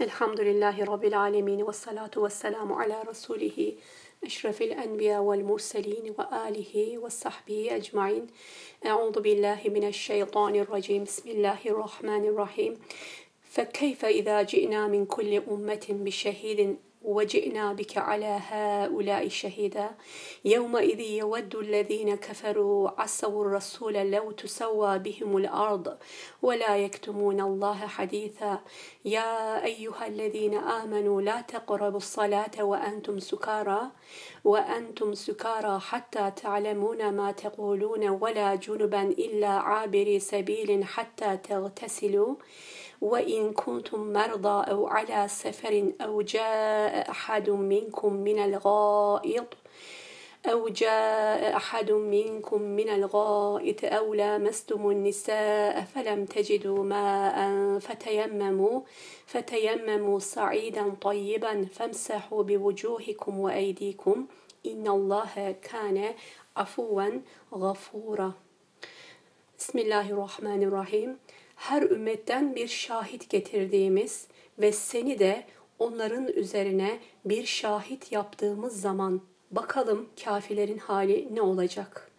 الحمد لله رب العالمين والصلاة والسلام على رسوله أشرف الأنبياء والمرسلين وآله وصحبه أجمعين. أعوذ بالله من الشيطان الرجيم. بسم الله الرحمن الرحيم. فكيف إذا جئنا من كل أمة بشهيد وجئنا بك على هؤلاء شهيدا يومئذ يود الذين كفروا عصوا الرسول لو تسوى بهم الأرض ولا يكتمون الله حديثا. يا أيها الذين آمنوا لا تقربوا الصلاة وأنتم سكارى وأنتم سكارى حتى تعلمون ما تقولون ولا جنبا إلا عابري سبيل حتى تغتسلوا. وإن كنتم مرضى أو على سفر أو جاء أحد منكم من الغائط أو جاء أحد منكم من الغائط أو لامستم النساء فلم تجدوا ماء فتيمموا فتيمموا صعيدا طيبا فامسحوا بوجوهكم وأيديكم. إن الله كان عفوا غفورا. بسم الله الرحمن الرحيم. Her ümmetten bir şahit getirdiğimiz ve seni de onların üzerine bir şahit yaptığımız zaman bakalım kafirlerin hali ne olacak?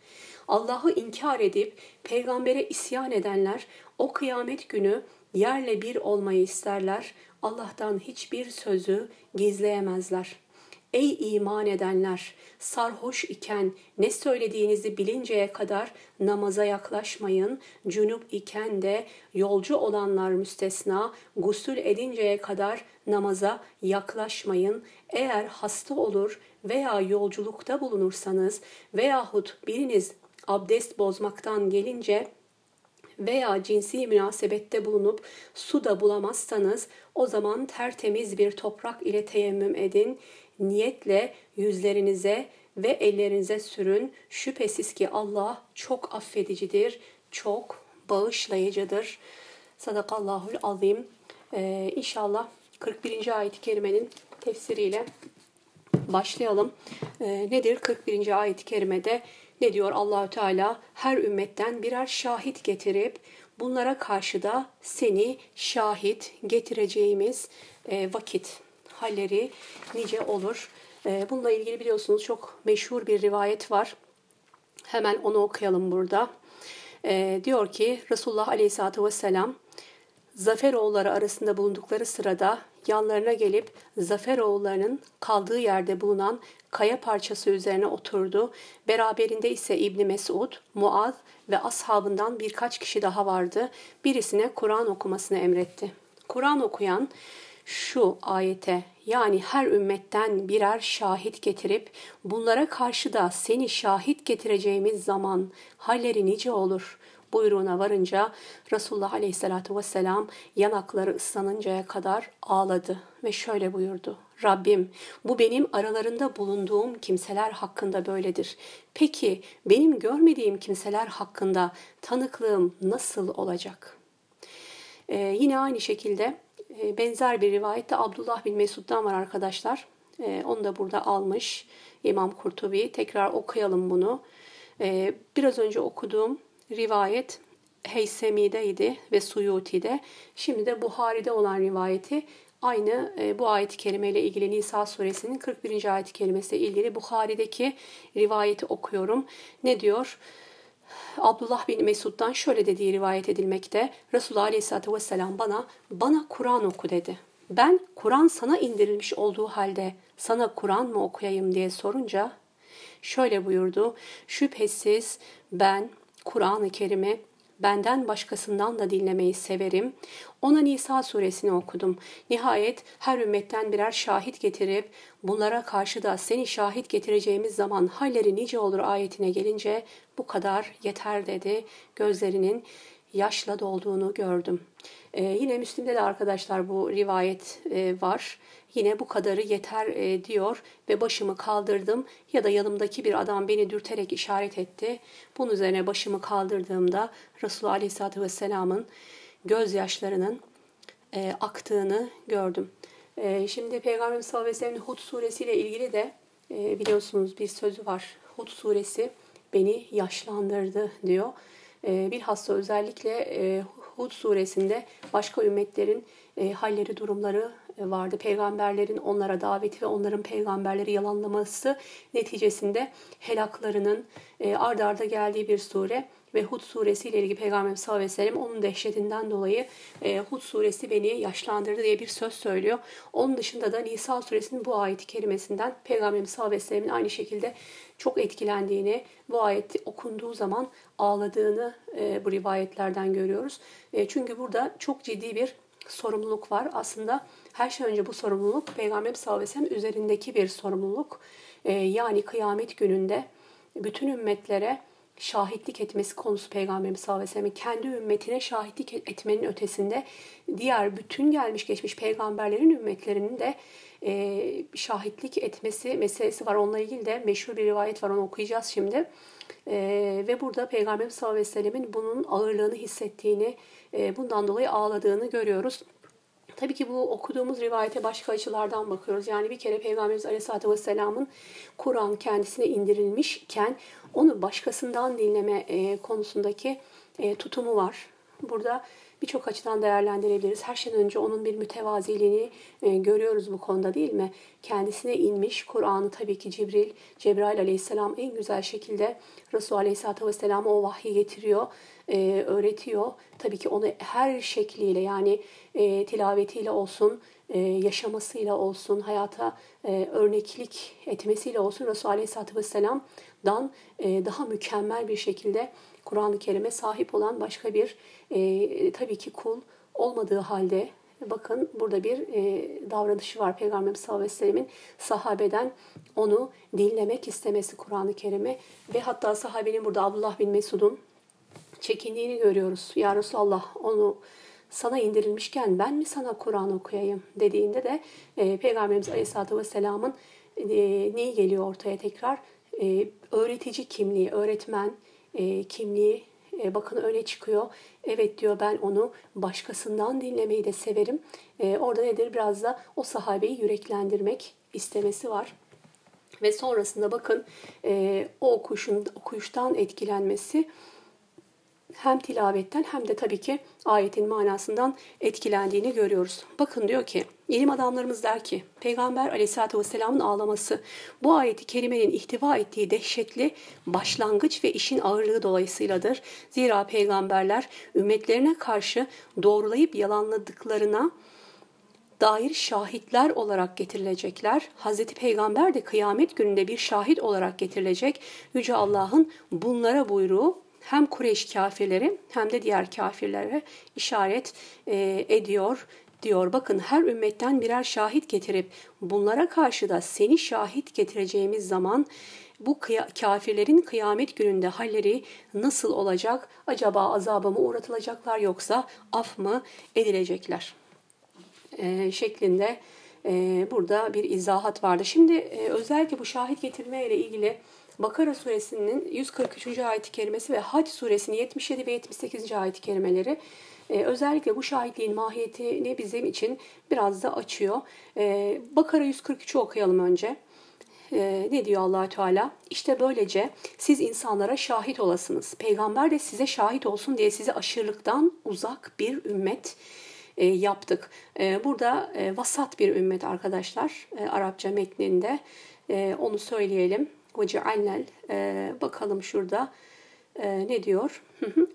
Allah'ı inkar edip peygambere isyan edenler o kıyamet günü yerle bir olmayı isterler. Allah'tan hiçbir sözü gizleyemezler.'' Ey iman edenler! Sarhoş iken ne söylediğinizi bilinceye kadar namaza yaklaşmayın. Cunup iken de yolcu olanlar müstesna gusül edinceye kadar namaza yaklaşmayın. Eğer hasta olur veya yolculukta bulunursanız veyahut biriniz abdest bozmaktan gelince veya cinsi münasebette bulunup su da bulamazsanız o zaman tertemiz bir toprak ile teyemmüm edin niyetle yüzlerinize ve ellerinize sürün. Şüphesiz ki Allah çok affedicidir, çok bağışlayıcıdır. Sadakallahul azim. Ee, inşallah 41. ayet-i kerimenin tefsiriyle başlayalım. Ee, nedir 41. ayet-i kerimede? Ne diyor Allahü Teala? Her ümmetten birer şahit getirip bunlara karşı da seni şahit getireceğimiz e, vakit halleri nice olur. Ee, bununla ilgili biliyorsunuz çok meşhur bir rivayet var. Hemen onu okuyalım burada. Ee, diyor ki Resulullah Aleyhisselatü Vesselam Zaferoğulları arasında bulundukları sırada yanlarına gelip Zaferoğullarının kaldığı yerde bulunan kaya parçası üzerine oturdu. Beraberinde ise İbni Mesud, Muaz ve ashabından birkaç kişi daha vardı. Birisine Kur'an okumasını emretti. Kur'an okuyan şu ayete yani her ümmetten birer şahit getirip bunlara karşı da seni şahit getireceğimiz zaman halleri nice olur buyruğuna varınca Resulullah Aleyhisselatü Vesselam yanakları ıslanıncaya kadar ağladı ve şöyle buyurdu. Rabbim bu benim aralarında bulunduğum kimseler hakkında böyledir. Peki benim görmediğim kimseler hakkında tanıklığım nasıl olacak? Ee, yine aynı şekilde benzer bir rivayette Abdullah bin Mesud'dan var arkadaşlar. E, onu da burada almış İmam Kurtubi. Tekrar okuyalım bunu. E, biraz önce okuduğum rivayet Heysemi'deydi ve Suyuti'de. Şimdi de Buhari'de olan rivayeti aynı bu ayet-i kerime ile ilgili Nisa suresinin 41. ayet-i kerimesiyle ilgili Buhari'deki rivayeti okuyorum. Ne diyor? Abdullah bin Mesud'dan şöyle dediği rivayet edilmekte. Resulullah Aleyhisselatü Vesselam bana, bana Kur'an oku dedi. Ben Kur'an sana indirilmiş olduğu halde sana Kur'an mı okuyayım diye sorunca şöyle buyurdu. Şüphesiz ben Kur'an-ı Kerim'i benden başkasından da dinlemeyi severim. Ona Nisa suresini okudum. Nihayet her ümmetten birer şahit getirip bunlara karşı da seni şahit getireceğimiz zaman halleri nice olur ayetine gelince bu kadar yeter dedi. Gözlerinin yaşla dolduğunu gördüm. Ee, yine Müslim'de de arkadaşlar bu rivayet e, var. Yine bu kadarı yeter e, diyor ve başımı kaldırdım ya da yanımdaki bir adam beni dürterek işaret etti. Bunun üzerine başımı kaldırdığımda Resulullah Aleyhisselatü Vesselam'ın gözyaşlarının e, aktığını gördüm. E, şimdi Peygamberimiz sallallahu aleyhi ve sellem'in Hud suresiyle ilgili de biliyorsunuz bir sözü var. Hud suresi beni yaşlandırdı diyor. E, bilhassa özellikle e, Hud suresinde başka ümmetlerin e, halleri, durumları e, vardı. Peygamberlerin onlara daveti ve onların peygamberleri yalanlaması neticesinde helaklarının e, ard arda geldiği bir sure ve Hud suresi ile ilgili Peygamber sallallahu aleyhi ve sellem onun dehşetinden dolayı e, Hud suresi beni yaşlandırdı diye bir söz söylüyor. Onun dışında da Nisa suresinin bu ayeti kerimesinden Peygamber sallallahu aleyhi ve sellemin aynı şekilde çok etkilendiğini, bu ayet okunduğu zaman ağladığını e, bu rivayetlerden görüyoruz. E, çünkü burada çok ciddi bir sorumluluk var. Aslında her şey önce bu sorumluluk Peygamber sallallahu aleyhi ve sellem üzerindeki bir sorumluluk. E, yani kıyamet gününde bütün ümmetlere şahitlik etmesi konusu Peygamberimiz sallallahu aleyhi ve sellem'in kendi ümmetine şahitlik etmenin ötesinde diğer bütün gelmiş geçmiş peygamberlerin ümmetlerinin de e, şahitlik etmesi meselesi var. Onunla ilgili de meşhur bir rivayet var onu okuyacağız şimdi. E, ve burada Peygamberimiz sallallahu aleyhi ve sellemin bunun ağırlığını hissettiğini, e, bundan dolayı ağladığını görüyoruz. Tabii ki bu okuduğumuz rivayete başka açılardan bakıyoruz. Yani bir kere Peygamberimiz Aleyhisselatü Vesselam'ın Kur'an kendisine indirilmişken onu başkasından dinleme e, konusundaki e, tutumu var. Burada birçok açıdan değerlendirebiliriz. Her şeyden önce onun bir mütevaziliğini e, görüyoruz bu konuda değil mi? Kendisine inmiş Kur'an'ı tabii ki Cibril, Cebrail aleyhisselam en güzel şekilde Resulü aleyhisselatü vesselam'a o vahyi getiriyor, e, öğretiyor. Tabii ki onu her şekliyle yani e, tilavetiyle olsun, e, yaşamasıyla olsun, hayata e, örneklik etmesiyle olsun Resulü aleyhisselatü vesselam'dan e, daha mükemmel bir şekilde Kur'an-ı Kerim'e sahip olan başka bir e, tabii ki kul olmadığı halde bakın burada bir e, davranışı var Peygamberimiz sallallahu aleyhi ve sellemin sahabeden onu dinlemek istemesi Kur'an-ı Kerim'i ve hatta sahabenin burada Abdullah bin Mesud'un çekindiğini görüyoruz. Ya Resulallah onu sana indirilmişken ben mi sana Kur'an okuyayım dediğinde de e, Peygamberimiz Aleyhisselatü Vesselam'ın e, neyi geliyor ortaya tekrar? E, öğretici kimliği, öğretmen, e, kimliği e, bakın öne çıkıyor. Evet diyor ben onu başkasından dinlemeyi de severim. E, orada nedir biraz da o sahabeyi yüreklendirmek istemesi var. Ve sonrasında bakın e, o okuşun, okuyuştan etkilenmesi hem tilavetten hem de tabii ki ayetin manasından etkilendiğini görüyoruz. Bakın diyor ki ilim adamlarımız der ki Peygamber aleyhissalatü vesselamın ağlaması bu ayeti kerimenin ihtiva ettiği dehşetli başlangıç ve işin ağırlığı dolayısıyladır. Zira peygamberler ümmetlerine karşı doğrulayıp yalanladıklarına dair şahitler olarak getirilecekler. Hazreti Peygamber de kıyamet gününde bir şahit olarak getirilecek. Yüce Allah'ın bunlara buyruğu hem Kureyş kafirleri hem de diğer kafirlere işaret e, ediyor diyor. Bakın her ümmetten birer şahit getirip bunlara karşı da seni şahit getireceğimiz zaman bu kafirlerin kıyamet gününde halleri nasıl olacak? Acaba azaba mı uğratılacaklar yoksa af mı edilecekler? E, şeklinde e, burada bir izahat vardı. Şimdi e, özellikle bu şahit getirme ile ilgili Bakara suresinin 143. ayet-i kerimesi ve Hac suresinin 77 ve 78. ayet-i kerimeleri e, özellikle bu şahitliğin mahiyetini bizim için biraz da açıyor. E, Bakara 143'ü okuyalım önce. E, ne diyor allah Teala? İşte böylece siz insanlara şahit olasınız. Peygamber de size şahit olsun diye sizi aşırılıktan uzak bir ümmet e, yaptık. E, burada e, vasat bir ümmet arkadaşlar e, Arapça metninde. E, onu söyleyelim ve cealnel e, bakalım şurada e, ne diyor?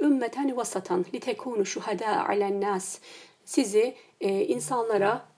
Ümmeten vasatan litekunu şuhada alen nas sizi e, insanlara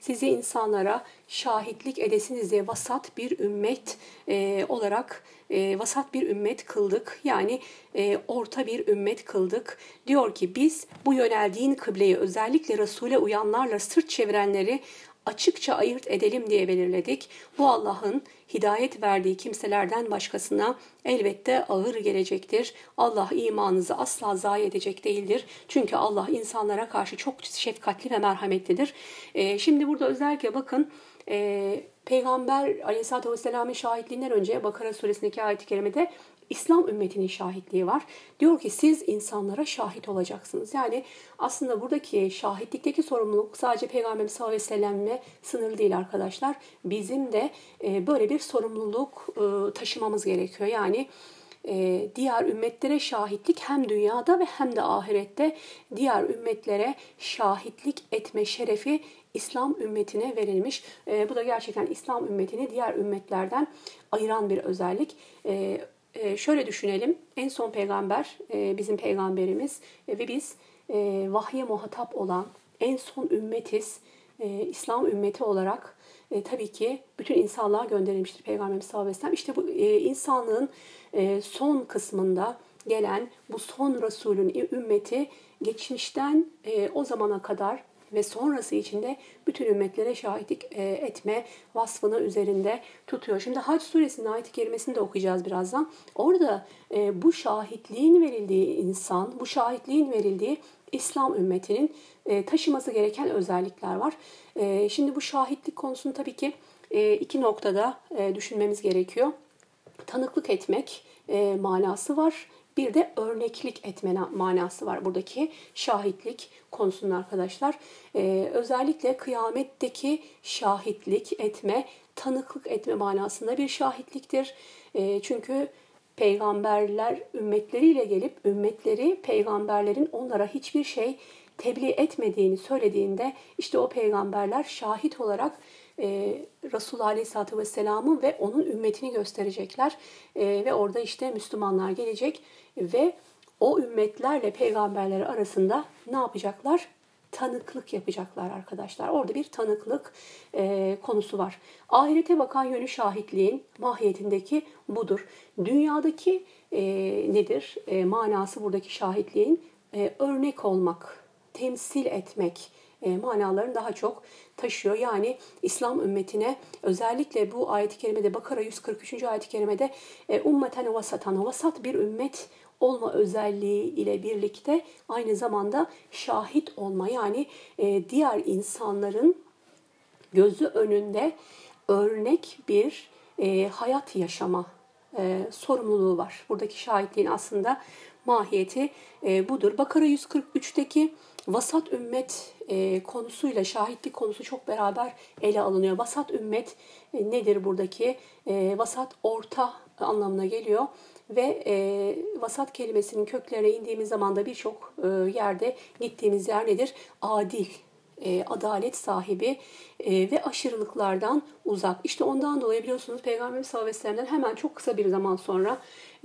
sizi insanlara şahitlik edesiniz diye vasat bir ümmet e, olarak e, vasat bir ümmet kıldık. Yani e, orta bir ümmet kıldık. Diyor ki biz bu yöneldiğin kıbleyi özellikle Resul'e uyanlarla sırt çevirenleri açıkça ayırt edelim diye belirledik. Bu Allah'ın hidayet verdiği kimselerden başkasına elbette ağır gelecektir. Allah imanınızı asla zayi edecek değildir. Çünkü Allah insanlara karşı çok şefkatli ve merhametlidir. E, şimdi burada özellikle bakın e, Peygamber Aleyhisselatü Vesselam'ın şahitliğinden önce Bakara suresindeki ayet-i kerimede İslam ümmetinin şahitliği var. Diyor ki siz insanlara şahit olacaksınız. Yani aslında buradaki şahitlikteki sorumluluk sadece Peygamberimiz sallallahu aleyhi ve sınırlı değil arkadaşlar. Bizim de e, böyle bir sorumluluk e, taşımamız gerekiyor. Yani e, diğer ümmetlere şahitlik hem dünyada ve hem de ahirette diğer ümmetlere şahitlik etme şerefi İslam ümmetine verilmiş. Bu da gerçekten İslam ümmetini diğer ümmetlerden ayıran bir özellik. E, şöyle düşünelim, en son peygamber e, bizim peygamberimiz e, ve biz e, vahye muhatap olan en son ümmetiz. E, İslam ümmeti olarak e, tabii ki bütün insanlığa gönderilmiştir Peygamberimiz sallallahu aleyhi ve sellem. İşte bu e, insanlığın e, son kısmında gelen bu son Resulün ümmeti geçmişten e, o zamana kadar ve sonrası içinde bütün ümmetlere şahitlik e, etme vasfını üzerinde tutuyor. Şimdi Hac suresinin ayet-i kerimesini de okuyacağız birazdan. Orada e, bu şahitliğin verildiği insan, bu şahitliğin verildiği İslam ümmetinin e, taşıması gereken özellikler var. Şimdi bu şahitlik konusunu tabii ki iki noktada düşünmemiz gerekiyor. Tanıklık etmek manası var. Bir de örneklik etme manası var buradaki şahitlik konusunda arkadaşlar. özellikle kıyametteki şahitlik etme, tanıklık etme manasında bir şahitliktir. çünkü peygamberler ümmetleriyle gelip ümmetleri peygamberlerin onlara hiçbir şey tebliğ etmediğini söylediğinde işte o peygamberler şahit olarak e, Resulullah Aleyhisselatü Vesselam'ı ve onun ümmetini gösterecekler. E, ve orada işte Müslümanlar gelecek ve o ümmetlerle peygamberler arasında ne yapacaklar? tanıklık yapacaklar arkadaşlar. Orada bir tanıklık e, konusu var. Ahirete bakan yönü şahitliğin mahiyetindeki budur. Dünyadaki e, nedir? E, manası buradaki şahitliğin e, örnek olmak, temsil etmek e, manalarını daha çok taşıyor. Yani İslam ümmetine özellikle bu ayet-i kerimede Bakara 143. ayet-i kerimede e, ummeten vasatan vasat bir ümmet olma özelliği ile birlikte aynı zamanda şahit olma yani e, diğer insanların gözü önünde örnek bir e, hayat yaşama e, sorumluluğu var. Buradaki şahitliğin aslında mahiyeti budur. Bakara 143'teki vasat ümmet e, konusuyla şahitlik konusu çok beraber ele alınıyor. Vasat ümmet e, nedir buradaki? E, vasat orta anlamına geliyor ve e, vasat kelimesinin köklerine indiğimiz zaman da birçok e, yerde gittiğimiz yer nedir? Adil, e, adalet sahibi e, ve aşırılıklardan uzak. İşte ondan dolayı biliyorsunuz Peygamber sallallahu hemen çok kısa bir zaman sonra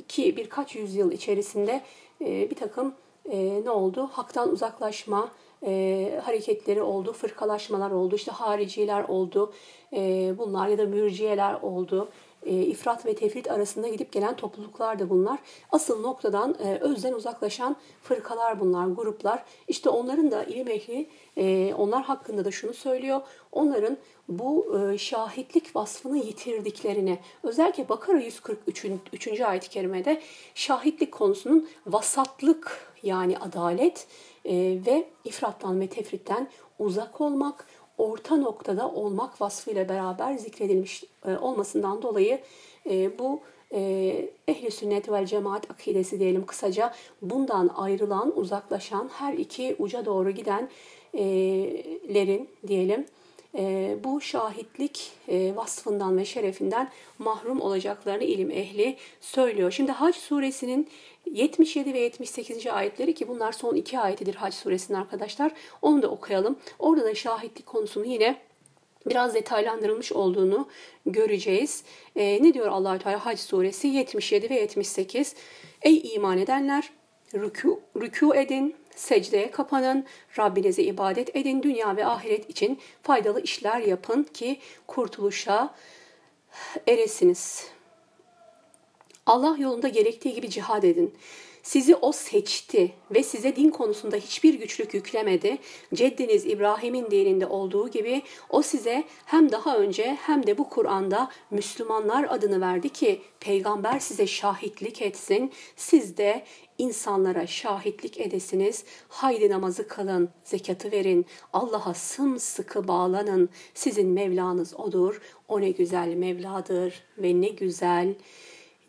ki birkaç yüzyıl içerisinde e, bir takım e, ne oldu? Haktan uzaklaşma, e, hareketleri oldu, fırkalaşmalar oldu, işte hariciler oldu, e, bunlar ya da mürciyeler oldu, e, ifrat ve tefrit arasında gidip gelen topluluklar da bunlar. Asıl noktadan e, özden uzaklaşan fırkalar bunlar, gruplar. İşte onların da ilim ehli e, onlar hakkında da şunu söylüyor. Onların bu e, şahitlik vasfını yitirdiklerini özellikle Bakara 143. 3. ayet-i kerimede şahitlik konusunun vasatlık yani adalet e, ve ifrattan ve tefritten uzak olmak, orta noktada olmak vasfıyla beraber zikredilmiş e, olmasından dolayı e, bu e, ehli sünnet vel cemaat akidesi diyelim kısaca bundan ayrılan, uzaklaşan, her iki uca doğru gidenlerin diyelim bu şahitlik vasfından ve şerefinden mahrum olacaklarını ilim ehli söylüyor. Şimdi Hac suresinin 77 ve 78. ayetleri ki bunlar son iki ayetidir Hac suresinin arkadaşlar. Onu da okuyalım. Orada da şahitlik konusunu yine biraz detaylandırılmış olduğunu göreceğiz. Ee, ne diyor Allahü Teala Hac suresi 77 ve 78? Ey iman edenler rükû, rükû edin, secdeye kapanın, Rabbinize ibadet edin, dünya ve ahiret için faydalı işler yapın ki kurtuluşa eresiniz. Allah yolunda gerektiği gibi cihad edin. Sizi o seçti ve size din konusunda hiçbir güçlük yüklemedi. Ceddiniz İbrahim'in dininde olduğu gibi o size hem daha önce hem de bu Kur'an'da Müslümanlar adını verdi ki peygamber size şahitlik etsin. Siz de insanlara şahitlik edesiniz. Haydi namazı kılın, zekatı verin, Allah'a sımsıkı bağlanın. Sizin Mevlanız odur. O ne güzel Mevladır ve ne güzel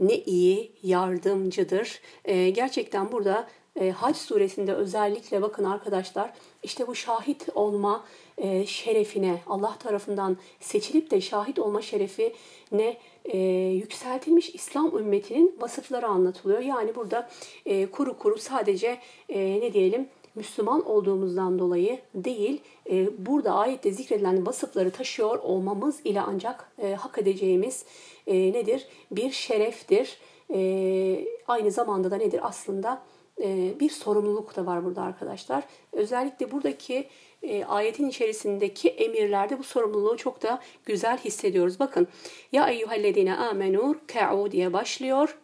ne iyi yardımcıdır. E, gerçekten burada e, Hac suresinde özellikle bakın arkadaşlar işte bu şahit olma e, şerefine Allah tarafından seçilip de şahit olma şerefine e, yükseltilmiş İslam ümmetinin vasıfları anlatılıyor. Yani burada e, kuru kuru sadece e, ne diyelim Müslüman olduğumuzdan dolayı değil, e, burada ayette zikredilen vasıfları taşıyor olmamız ile ancak e, hak edeceğimiz e, nedir? Bir şereftir. E, aynı zamanda da nedir? Aslında e, bir sorumluluk da var burada arkadaşlar. Özellikle buradaki e, ayetin içerisindeki emirlerde bu sorumluluğu çok da güzel hissediyoruz. Bakın ya eyyühellezine amenur ka'u diye başlıyor.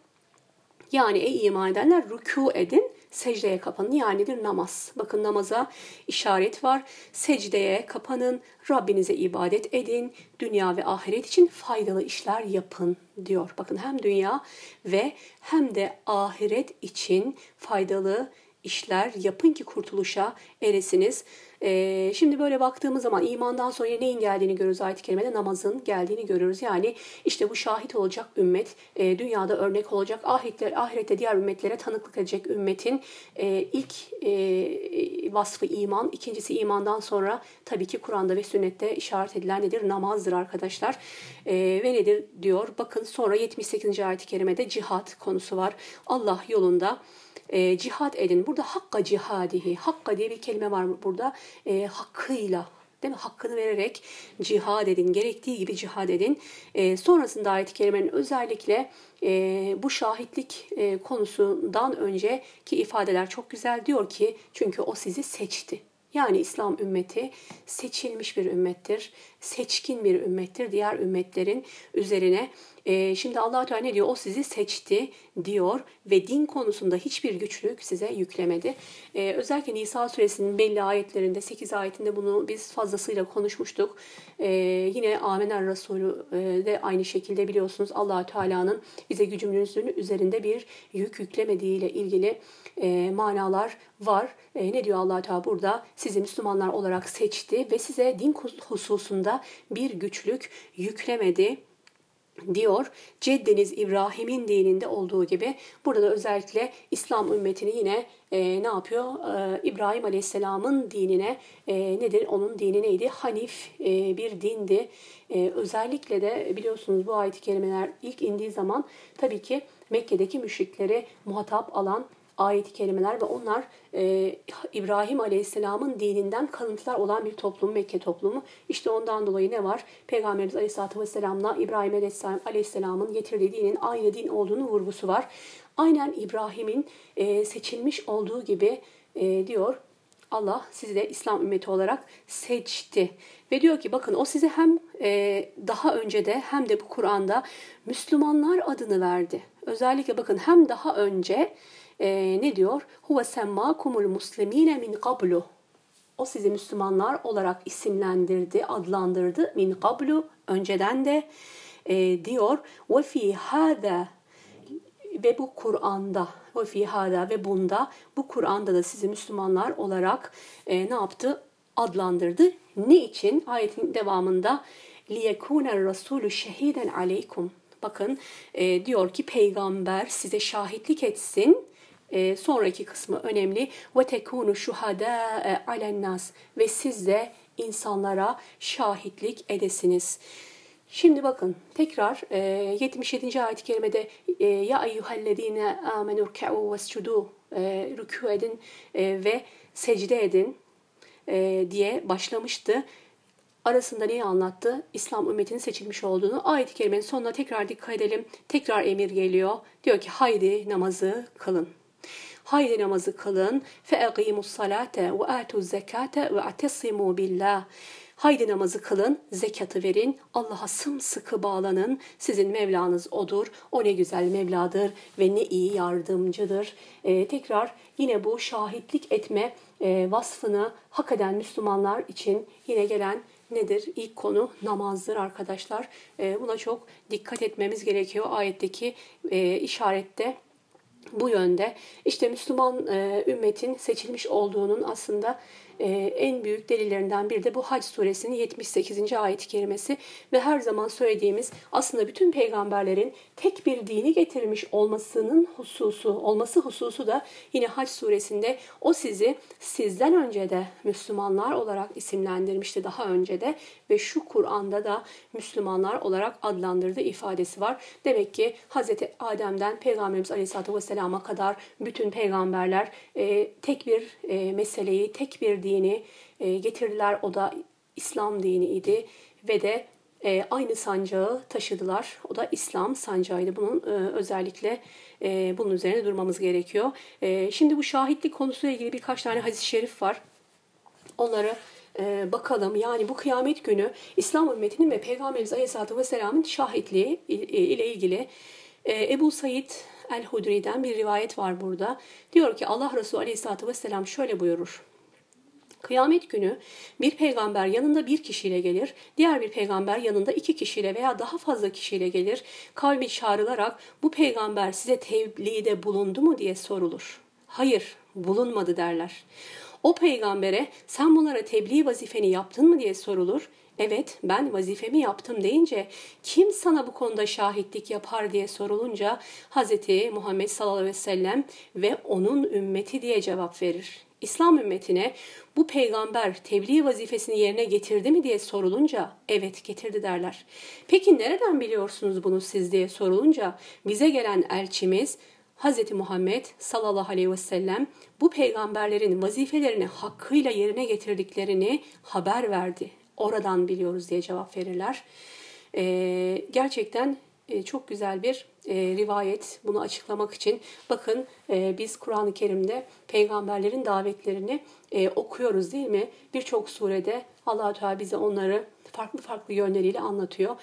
Yani ey iman edenler rükû edin secdeye kapanın. Yani bir namaz. Bakın namaza işaret var. Secdeye kapanın. Rabbinize ibadet edin. Dünya ve ahiret için faydalı işler yapın diyor. Bakın hem dünya ve hem de ahiret için faydalı işler yapın ki kurtuluşa eresiniz. Ee, şimdi böyle baktığımız zaman imandan sonra neyin geldiğini görürüz ayet-i kerimede namazın geldiğini görürüz. Yani işte bu şahit olacak ümmet, e, dünyada örnek olacak, ahirette, ahirette diğer ümmetlere tanıklık edecek ümmetin e, ilk e, vasfı iman, ikincisi imandan sonra tabii ki Kur'an'da ve sünnette işaret edilen nedir? Namazdır arkadaşlar. E, ve nedir diyor? Bakın sonra 78. ayet-i kerimede cihat konusu var. Allah yolunda e, cihad edin. Burada hakka cihadihi. Hakka diye bir kelime var burada. E, hakkıyla değil mi? Hakkını vererek cihad edin. Gerektiği gibi cihad edin. E, sonrasında ayet-i kerimenin özellikle e, bu şahitlik e, konusundan önceki ifadeler çok güzel. Diyor ki çünkü o sizi seçti. Yani İslam ümmeti seçilmiş bir ümmettir, seçkin bir ümmettir diğer ümmetlerin üzerine. E, şimdi allah Teala ne diyor? O sizi seçti diyor ve din konusunda hiçbir güçlük size yüklemedi. E, özellikle Nisa suresinin belli ayetlerinde, 8 ayetinde bunu biz fazlasıyla konuşmuştuk. E, yine Amener Resulü e, de aynı şekilde biliyorsunuz allah Teala'nın bize gücümüzün üzerinde bir yük yüklemediği ile ilgili e, manalar var. E, ne diyor allah Teala burada? Sizi Müslümanlar olarak seçti ve size din hususunda bir güçlük yüklemedi diyor. Ceddeniz İbrahim'in dininde olduğu gibi burada da özellikle İslam ümmetini yine e, ne yapıyor? E, İbrahim Aleyhisselam'ın dinine e, nedir? Onun dini neydi? Hanif e, bir dindi. E, özellikle de biliyorsunuz bu ayet-i kerimeler ilk indiği zaman tabii ki Mekke'deki müşrikleri muhatap alan ayet-i kerimeler ve onlar e, İbrahim Aleyhisselam'ın dininden kalıntılar olan bir toplum, Mekke toplumu. İşte ondan dolayı ne var? Peygamberimiz Aleyhisselatü Vesselam'la İbrahim Aleyhisselam'ın getirdiği dinin aynı din olduğunu vurgusu var. Aynen İbrahim'in e, seçilmiş olduğu gibi e, diyor Allah sizi de İslam ümmeti olarak seçti. Ve diyor ki bakın o size hem e, daha önce de hem de bu Kur'an'da Müslümanlar adını verdi. Özellikle bakın hem daha önce e, ne diyor? Huve semmakumul muslimine min qablu. O sizi Müslümanlar olarak isimlendirdi, adlandırdı. Min qablu önceden de e, diyor. Ve fi hada ve bu Kur'an'da ve fi hada ve bunda bu Kur'an'da da sizi Müslümanlar olarak e, ne yaptı? Adlandırdı. Ne için? Ayetin devamında liyekûne rasulü şehiden aleykum. Bakın e, diyor ki peygamber size şahitlik etsin e, sonraki kısmı önemli. Ve tekunu şuhada alen nas ve siz de insanlara şahitlik edesiniz. Şimdi bakın tekrar e, 77. ayet-i kerimede e, ya eyyühellezine amenu rka'u vescudu e, rükû edin e, ve secde edin e, diye başlamıştı. Arasında neyi anlattı? İslam ümmetinin seçilmiş olduğunu. Ayet-i kerimenin sonuna tekrar dikkat edelim. Tekrar emir geliyor. Diyor ki haydi namazı kılın. Haydi namazı kılın. فَاَقِيمُ الصَّلَاةَ وَآتُوا الزَّكَاةَ وَاَعْتَصِمُوا بِاللّٰهِ Haydi namazı kılın, zekatı verin, Allah'a sımsıkı bağlanın. Sizin Mevlanız O'dur. O ne güzel Mevladır ve ne iyi yardımcıdır. Ee, tekrar yine bu şahitlik etme e, vasfını hak eden Müslümanlar için yine gelen nedir? İlk konu namazdır arkadaşlar. E, buna çok dikkat etmemiz gerekiyor. Ayetteki e, işarette bu yönde. İşte Müslüman e, ümmetin seçilmiş olduğunun aslında en büyük delillerinden biri de bu Hac suresinin 78. ayet-i kerimesi ve her zaman söylediğimiz aslında bütün peygamberlerin tek bir dini getirmiş olmasının hususu, olması hususu da yine Hac suresinde o sizi sizden önce de Müslümanlar olarak isimlendirmişti daha önce de ve şu Kur'an'da da Müslümanlar olarak adlandırdığı ifadesi var. Demek ki Hz. Adem'den Peygamberimiz Aleyhisselatü Vesselam'a kadar bütün peygamberler e, tek bir e, meseleyi, tek bir dini e, getirdiler. O da İslam dini idi ve de e, aynı sancağı taşıdılar. O da İslam sancağıydı. Bunun e, özellikle e, bunun üzerine durmamız gerekiyor. E, şimdi bu şahitlik konusuyla ilgili birkaç tane hadis-i şerif var. Onları e, bakalım. Yani bu kıyamet günü İslam ümmetinin ve Peygamberimiz Aleyhisselatü Vesselam'ın şahitliği ile ilgili e, Ebu Said el-Hudri'den bir rivayet var burada. Diyor ki Allah Resulü Aleyhisselatü Vesselam şöyle buyurur. Kıyamet günü bir peygamber yanında bir kişiyle gelir, diğer bir peygamber yanında iki kişiyle veya daha fazla kişiyle gelir. Kavmi çağrılarak bu peygamber size tebliğde bulundu mu diye sorulur. Hayır, bulunmadı derler. O peygambere sen bunlara tebliğ vazifeni yaptın mı diye sorulur. Evet ben vazifemi yaptım deyince kim sana bu konuda şahitlik yapar diye sorulunca Hz. Muhammed sallallahu aleyhi ve sellem ve onun ümmeti diye cevap verir. İslam ümmetine bu peygamber tebliğ vazifesini yerine getirdi mi diye sorulunca evet getirdi derler. Peki nereden biliyorsunuz bunu siz diye sorulunca bize gelen elçimiz Hz. Muhammed sallallahu aleyhi ve sellem bu peygamberlerin vazifelerini hakkıyla yerine getirdiklerini haber verdi. Oradan biliyoruz diye cevap verirler. Ee, gerçekten e, çok güzel bir e, rivayet bunu açıklamak için. Bakın e, biz Kur'an-ı Kerim'de peygamberlerin davetlerini e, okuyoruz değil mi? Birçok surede allah Teala bize onları farklı farklı yönleriyle anlatıyor.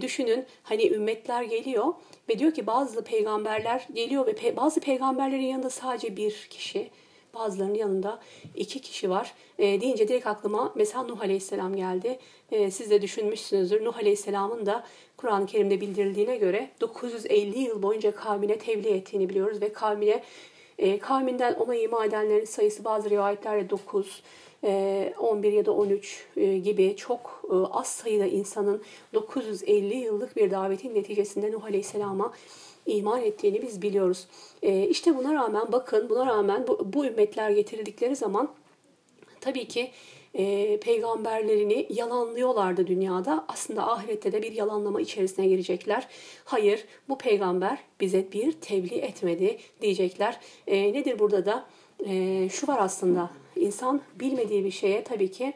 Düşünün hani ümmetler geliyor ve diyor ki bazı peygamberler geliyor ve bazı peygamberlerin yanında sadece bir kişi, bazılarının yanında iki kişi var. E, deyince direkt aklıma mesela Nuh Aleyhisselam geldi. E, siz de düşünmüşsünüzdür. Nuh Aleyhisselam'ın da Kur'an-ı Kerim'de bildirildiğine göre 950 yıl boyunca kavmine tebliğ ettiğini biliyoruz ve kavmine e, kavminden ona iman edenlerin sayısı bazı rivayetlerde 9, 11 e, ya da 13 e, gibi çok e, az sayıda insanın 950 yıllık bir davetin neticesinde Nuh Aleyhisselam'a iman ettiğini biz biliyoruz. İşte buna rağmen bakın buna rağmen bu, bu ümmetler getirildikleri zaman tabii ki e, peygamberlerini yalanlıyorlardı dünyada. Aslında ahirette de bir yalanlama içerisine girecekler. Hayır bu peygamber bize bir tebliğ etmedi diyecekler. E, nedir burada da? E, şu var aslında insan bilmediği bir şeye tabii ki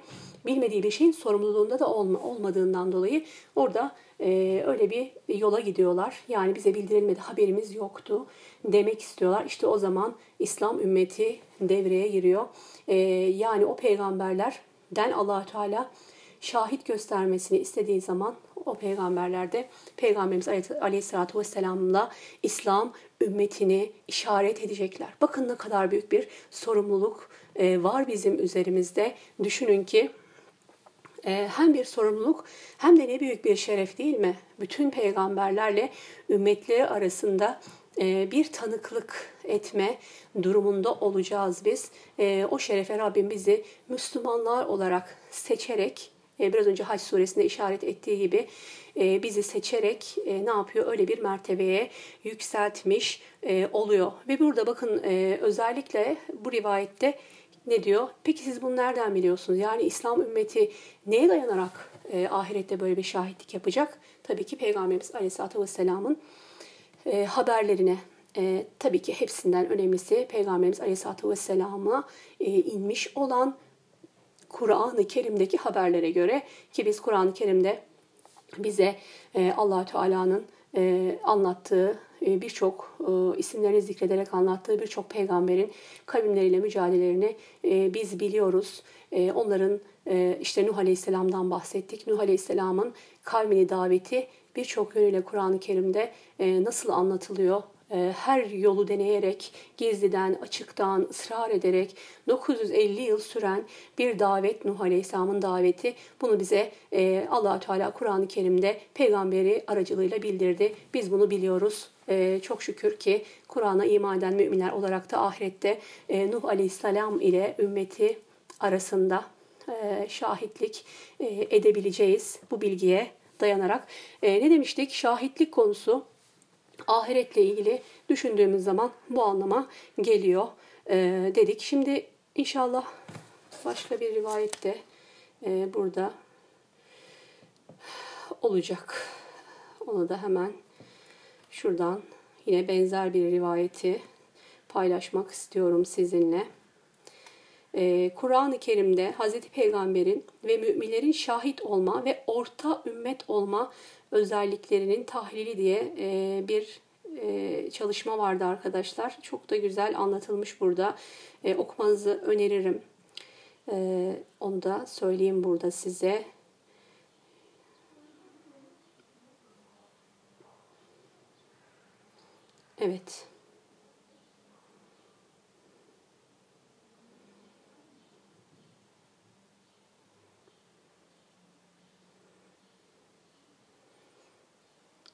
bilmediği bir şeyin sorumluluğunda da olma, olmadığından dolayı orada e, öyle bir yola gidiyorlar. Yani bize bildirilmedi, haberimiz yoktu demek istiyorlar. İşte o zaman İslam ümmeti devreye giriyor. E, yani o peygamberlerden allah Teala şahit göstermesini istediği zaman o peygamberlerde Peygamberimiz Aleyhisselatü Vesselam'la İslam ümmetini işaret edecekler. Bakın ne kadar büyük bir sorumluluk e, var bizim üzerimizde. Düşünün ki hem bir sorumluluk hem de ne büyük bir şeref değil mi? Bütün peygamberlerle ümmetleri arasında e, bir tanıklık etme durumunda olacağız biz. O şerefe Rabbim bizi Müslümanlar olarak seçerek biraz önce Haç suresinde işaret ettiği gibi bizi seçerek ne yapıyor? Öyle bir mertebeye yükseltmiş oluyor. Ve burada bakın özellikle bu rivayette ne diyor? Peki siz bunu nereden biliyorsunuz? Yani İslam ümmeti neye dayanarak e, ahirette böyle bir şahitlik yapacak? Tabii ki Peygamberimiz Aleyhisselatü Vesselam'ın e, haberlerine. E, tabii ki hepsinden önemlisi Peygamberimiz Aleyhisselatü Vesselam'a e, inmiş olan Kur'an-ı Kerim'deki haberlere göre ki biz Kur'an-ı Kerim'de bize e, allah Teala'nın e, anlattığı birçok e, isimlerini zikrederek anlattığı birçok peygamberin kavimleriyle mücadelelerini e, biz biliyoruz. Onların işte Nuh Aleyhisselam'dan bahsettik. Nuh Aleyhisselam'ın kavmini daveti birçok yönüyle Kur'an-ı Kerim'de nasıl anlatılıyor? E, her yolu deneyerek, gizliden, açıktan, ısrar ederek 950 yıl süren bir davet Nuh Aleyhisselam'ın daveti. Bunu bize e, allah Teala Kur'an-ı Kerim'de peygamberi aracılığıyla bildirdi. Biz bunu biliyoruz. E, çok şükür ki Kur'an'a iman eden müminler olarak da ahirette Nuh Aleyhisselam ile ümmeti arasında şahitlik edebileceğiz bu bilgiye dayanarak. Ne demiştik? Şahitlik konusu ahiretle ilgili düşündüğümüz zaman bu anlama geliyor dedik. Şimdi inşallah başka bir rivayet de burada olacak. Onu da hemen şuradan yine benzer bir rivayeti paylaşmak istiyorum sizinle e, Kur'an-ı Kerim'de Hz. Peygamber'in ve müminlerin şahit olma ve orta ümmet olma özelliklerinin tahlili diye e, bir e, çalışma vardı arkadaşlar. Çok da güzel anlatılmış burada. E, okumanızı öneririm. E, onu da söyleyeyim burada size. Evet.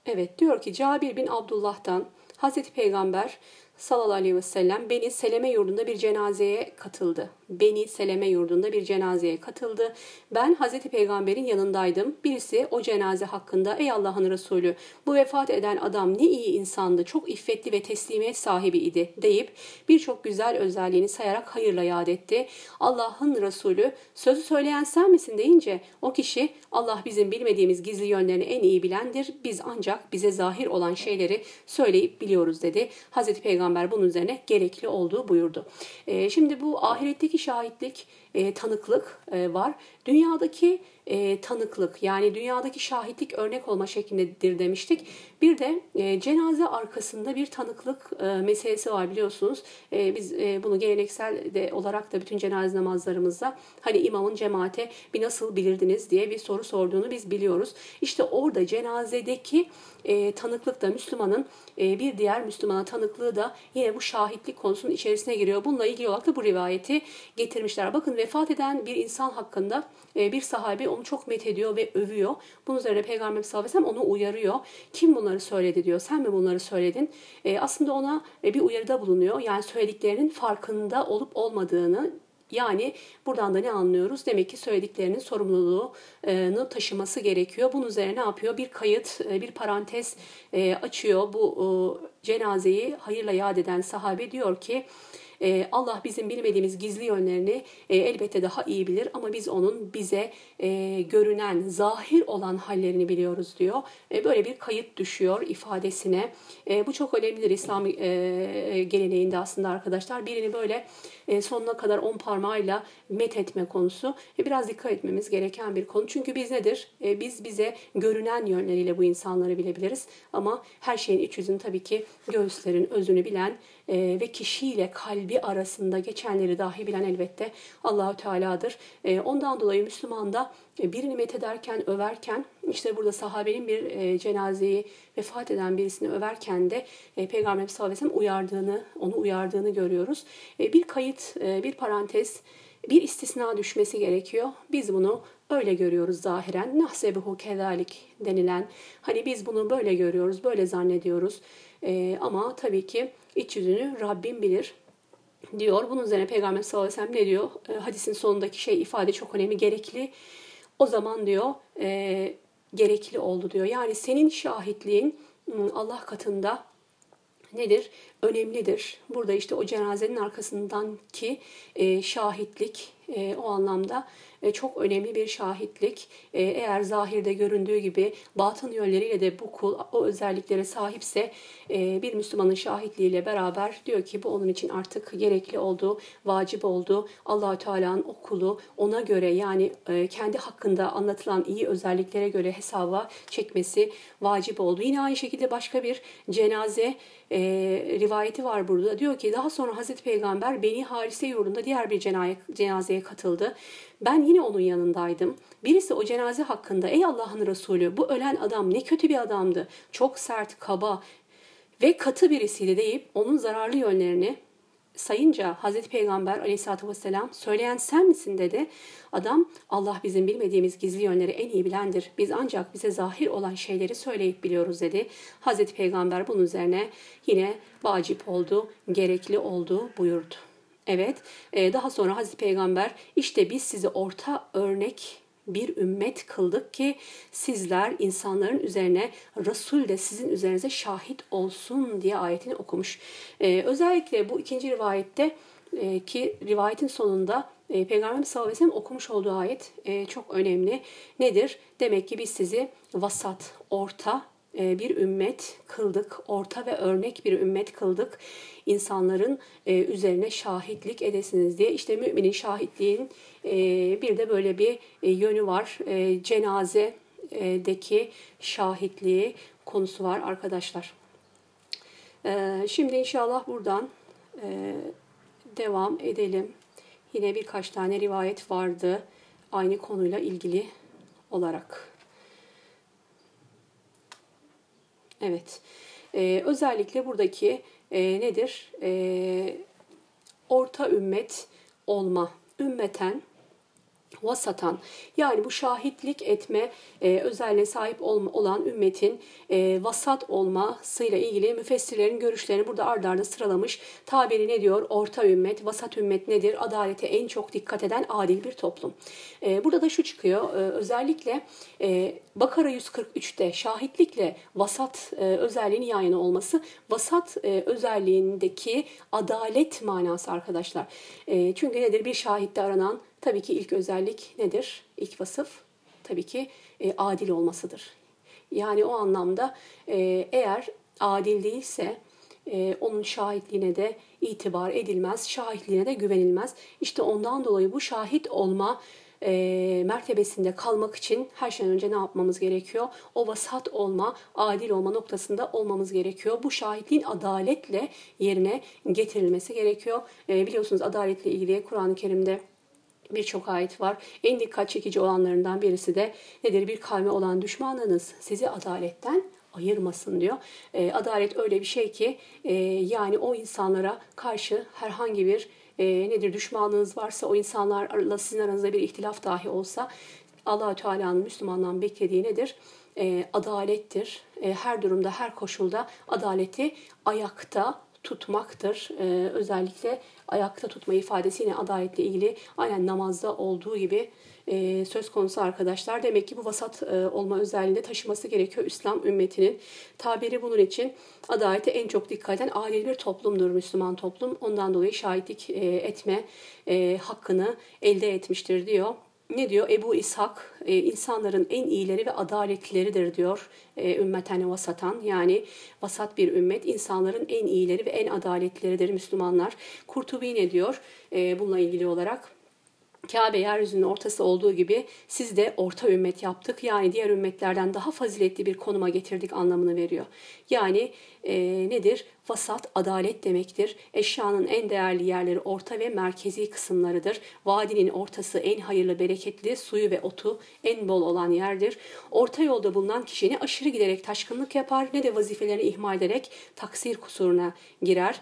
Evet diyor ki Cabir bin Abdullah'tan Hazreti Peygamber sallallahu aleyhi ve sellem Beni Seleme yurdunda bir cenazeye katıldı. Beni Seleme yurdunda bir cenazeye katıldı. Ben Hazreti Peygamber'in yanındaydım. Birisi o cenaze hakkında ey Allah'ın Resulü bu vefat eden adam ne iyi insandı, çok iffetli ve teslimiyet sahibi idi deyip birçok güzel özelliğini sayarak hayırla yad etti. Allah'ın Resulü sözü söyleyen sen misin deyince o kişi Allah bizim bilmediğimiz gizli yönlerini en iyi bilendir. Biz ancak bize zahir olan şeyleri söyleyip biliyoruz dedi. Hazreti Peygamber bunun üzerine gerekli olduğu buyurdu. E, şimdi bu ahiretteki şahitlik, e, tanıklık e, var. Dünyadaki e, tanıklık yani dünyadaki şahitlik örnek olma şeklindedir demiştik. Bir de e, cenaze arkasında bir tanıklık e, meselesi var biliyorsunuz. E, biz e, bunu geleneksel de olarak da bütün cenaze namazlarımızda hani imamın cemaate bir nasıl bilirdiniz diye bir soru sorduğunu biz biliyoruz. İşte orada cenazedeki e, tanıklık da Müslümanın e, bir diğer Müslümana tanıklığı da yine bu şahitlik konusunun içerisine giriyor. Bununla ilgili olarak da bu rivayeti getirmişler. Bakın vefat eden bir insan hakkında e, bir sahabe onu çok met ediyor ve övüyor. Bunun üzerine Peygamber sallallahu aleyhi ve sellem onu uyarıyor. Kim bunları söyledi diyor. Sen mi bunları söyledin? E, aslında ona e, bir uyarıda bulunuyor. Yani söylediklerinin farkında olup olmadığını yani buradan da ne anlıyoruz? Demek ki söylediklerinin sorumluluğunu taşıması gerekiyor. Bunun üzerine ne yapıyor? Bir kayıt, bir parantez açıyor. Bu cenazeyi hayırla yad eden sahabe diyor ki e, Allah bizim bilmediğimiz gizli yönlerini e, elbette daha iyi bilir ama biz onun bize e, görünen, zahir olan hallerini biliyoruz diyor. E, böyle bir kayıt düşüyor ifadesine. E, bu çok önemlidir İslam e, geleneğinde aslında arkadaşlar. Birini böyle e, sonuna kadar on parmağıyla met etme konusu. E, biraz dikkat etmemiz gereken bir konu. Çünkü biz nedir? E, biz bize görünen yönleriyle bu insanları bilebiliriz. Ama her şeyin iç yüzünü tabii ki göğüslerin özünü bilen e, ve kişiyle kalbi arasında geçenleri dahi bilen elbette Allahü Teala'dır. E, ondan dolayı Müslüman da e, birini met ederken, överken, işte burada sahabenin bir e, cenazeyi vefat eden birisini överken de e, Peygamber sallallahu aleyhi ve sellem uyardığını, onu uyardığını görüyoruz. E, bir kayıt, e, bir parantez, bir istisna düşmesi gerekiyor. Biz bunu öyle görüyoruz zahiren. Nahsebuhu kezalik denilen. Hani biz bunu böyle görüyoruz, böyle zannediyoruz. E, ama tabii ki iç yüzünü Rabbim bilir diyor. Bunun üzerine Peygamber sallallahu aleyhi ve sellem ne diyor? E, hadisin sonundaki şey ifade çok önemli. Gerekli o zaman diyor e, gerekli oldu diyor. Yani senin şahitliğin Allah katında nedir? Önemlidir. Burada işte o cenazenin arkasından ki e, şahitlik e, o anlamda e, çok önemli bir şahitlik. E, eğer zahirde göründüğü gibi batın yönleriyle de bu kul o özelliklere sahipse e, bir Müslümanın şahitliğiyle beraber diyor ki bu onun için artık gerekli oldu, vacip oldu. Allahü Teala'nın o kulu ona göre yani kendi hakkında anlatılan iyi özelliklere göre hesaba çekmesi vacip oldu. Yine aynı şekilde başka bir cenaze e, rivayeti var burada. Diyor ki daha sonra Hazreti Peygamber Beni Harise yurdunda diğer bir cenaze, cenazeye katıldı. Ben yine onun yanındaydım. Birisi o cenaze hakkında ey Allah'ın Resulü bu ölen adam ne kötü bir adamdı. Çok sert, kaba, ve katı birisiydi deyip onun zararlı yönlerini sayınca Hazreti Peygamber aleyhissalatü vesselam söyleyen sen misin dedi. Adam Allah bizim bilmediğimiz gizli yönleri en iyi bilendir. Biz ancak bize zahir olan şeyleri söyleyip biliyoruz dedi. Hazreti Peygamber bunun üzerine yine vacip oldu, gerekli oldu buyurdu. Evet, e, daha sonra Hazreti Peygamber işte biz sizi orta örnek bir ümmet kıldık ki sizler insanların üzerine Resul de sizin üzerinize şahit olsun diye ayetini okumuş. Ee, özellikle bu ikinci rivayette e, ki rivayetin sonunda e, Peygamber sallallahu aleyhi ve okumuş olduğu ayet e, çok önemli. Nedir? Demek ki biz sizi vasat, orta e, bir ümmet kıldık, orta ve örnek bir ümmet kıldık. İnsanların e, üzerine şahitlik edesiniz diye. İşte müminin şahitliğin e, bir de böyle bir yönü var. Cenazedeki şahitliği konusu var arkadaşlar. Şimdi inşallah buradan devam edelim. Yine birkaç tane rivayet vardı aynı konuyla ilgili olarak. Evet. Ee, özellikle buradaki e, nedir? E, orta ümmet olma. Ümmeten vasatan yani bu şahitlik etme e, özelliğine sahip olan ümmetin e, vasat olmasıyla ilgili müfessirlerin görüşlerini burada ardarda arda sıralamış. Tabiri ne diyor? Orta ümmet, vasat ümmet nedir? Adalete en çok dikkat eden adil bir toplum. E, burada da şu çıkıyor. E, özellikle e, Bakara 143'te şahitlikle vasat e, özelliğinin yan yana olması vasat e, özelliğindeki adalet manası arkadaşlar. E, çünkü nedir? Bir şahitte aranan Tabii ki ilk özellik nedir? İlk vasıf tabii ki e, adil olmasıdır. Yani o anlamda e, eğer adil değilse e, onun şahitliğine de itibar edilmez, şahitliğine de güvenilmez. İşte ondan dolayı bu şahit olma e, mertebesinde kalmak için her şeyden önce ne yapmamız gerekiyor? O vasat olma, adil olma noktasında olmamız gerekiyor. Bu şahitliğin adaletle yerine getirilmesi gerekiyor. E, biliyorsunuz adaletle ilgili Kur'an-ı Kerim'de birçok ayet var. En dikkat çekici olanlarından birisi de nedir? Bir kavme olan düşmanınız sizi adaletten ayırmasın diyor. E, adalet öyle bir şey ki e, yani o insanlara karşı herhangi bir e, nedir düşmanlığınız varsa o insanlarla sizin aranızda bir ihtilaf dahi olsa allah Teala'nın Müslümandan beklediği nedir? E, adalettir. E, her durumda, her koşulda adaleti ayakta tutmaktır. E, özellikle ayakta tutma ifadesi yine adaletle ilgili aynen namazda olduğu gibi e, söz konusu arkadaşlar. Demek ki bu vasat e, olma özelliğinde taşıması gerekiyor İslam ümmetinin. Tabiri bunun için adalete en çok dikkat eden adil bir toplumdur Müslüman toplum. Ondan dolayı şahitlik e, etme e, hakkını elde etmiştir diyor ne diyor? Ebu İshak e, insanların en iyileri ve adaletlileridir diyor e, ümmeten vasatan. Yani vasat bir ümmet insanların en iyileri ve en adaletlileridir Müslümanlar. Kurtubi ne diyor e, bununla ilgili olarak? Kabe yeryüzünün ortası olduğu gibi siz de orta ümmet yaptık. Yani diğer ümmetlerden daha faziletli bir konuma getirdik anlamını veriyor. Yani e, nedir? Vasat adalet demektir. Eşyanın en değerli yerleri orta ve merkezi kısımlarıdır. Vadinin ortası en hayırlı, bereketli, suyu ve otu en bol olan yerdir. Orta yolda bulunan kişi ne aşırı giderek taşkınlık yapar ne de vazifelerini ihmal ederek taksir kusuruna girer.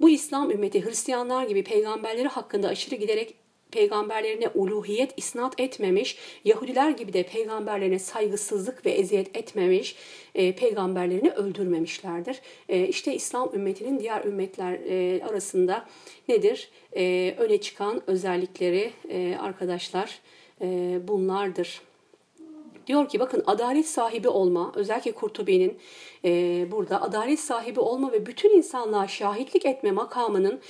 Bu İslam ümmeti Hristiyanlar gibi peygamberleri hakkında aşırı giderek peygamberlerine uluhiyet isnat etmemiş, Yahudiler gibi de peygamberlerine saygısızlık ve eziyet etmemiş, e, peygamberlerini öldürmemişlerdir. E, işte İslam ümmetinin diğer ümmetler e, arasında nedir? E, öne çıkan özellikleri e, arkadaşlar e, bunlardır. Diyor ki bakın adalet sahibi olma, özellikle Kurtubi'nin e, burada adalet sahibi olma ve bütün insanlığa şahitlik etme makamının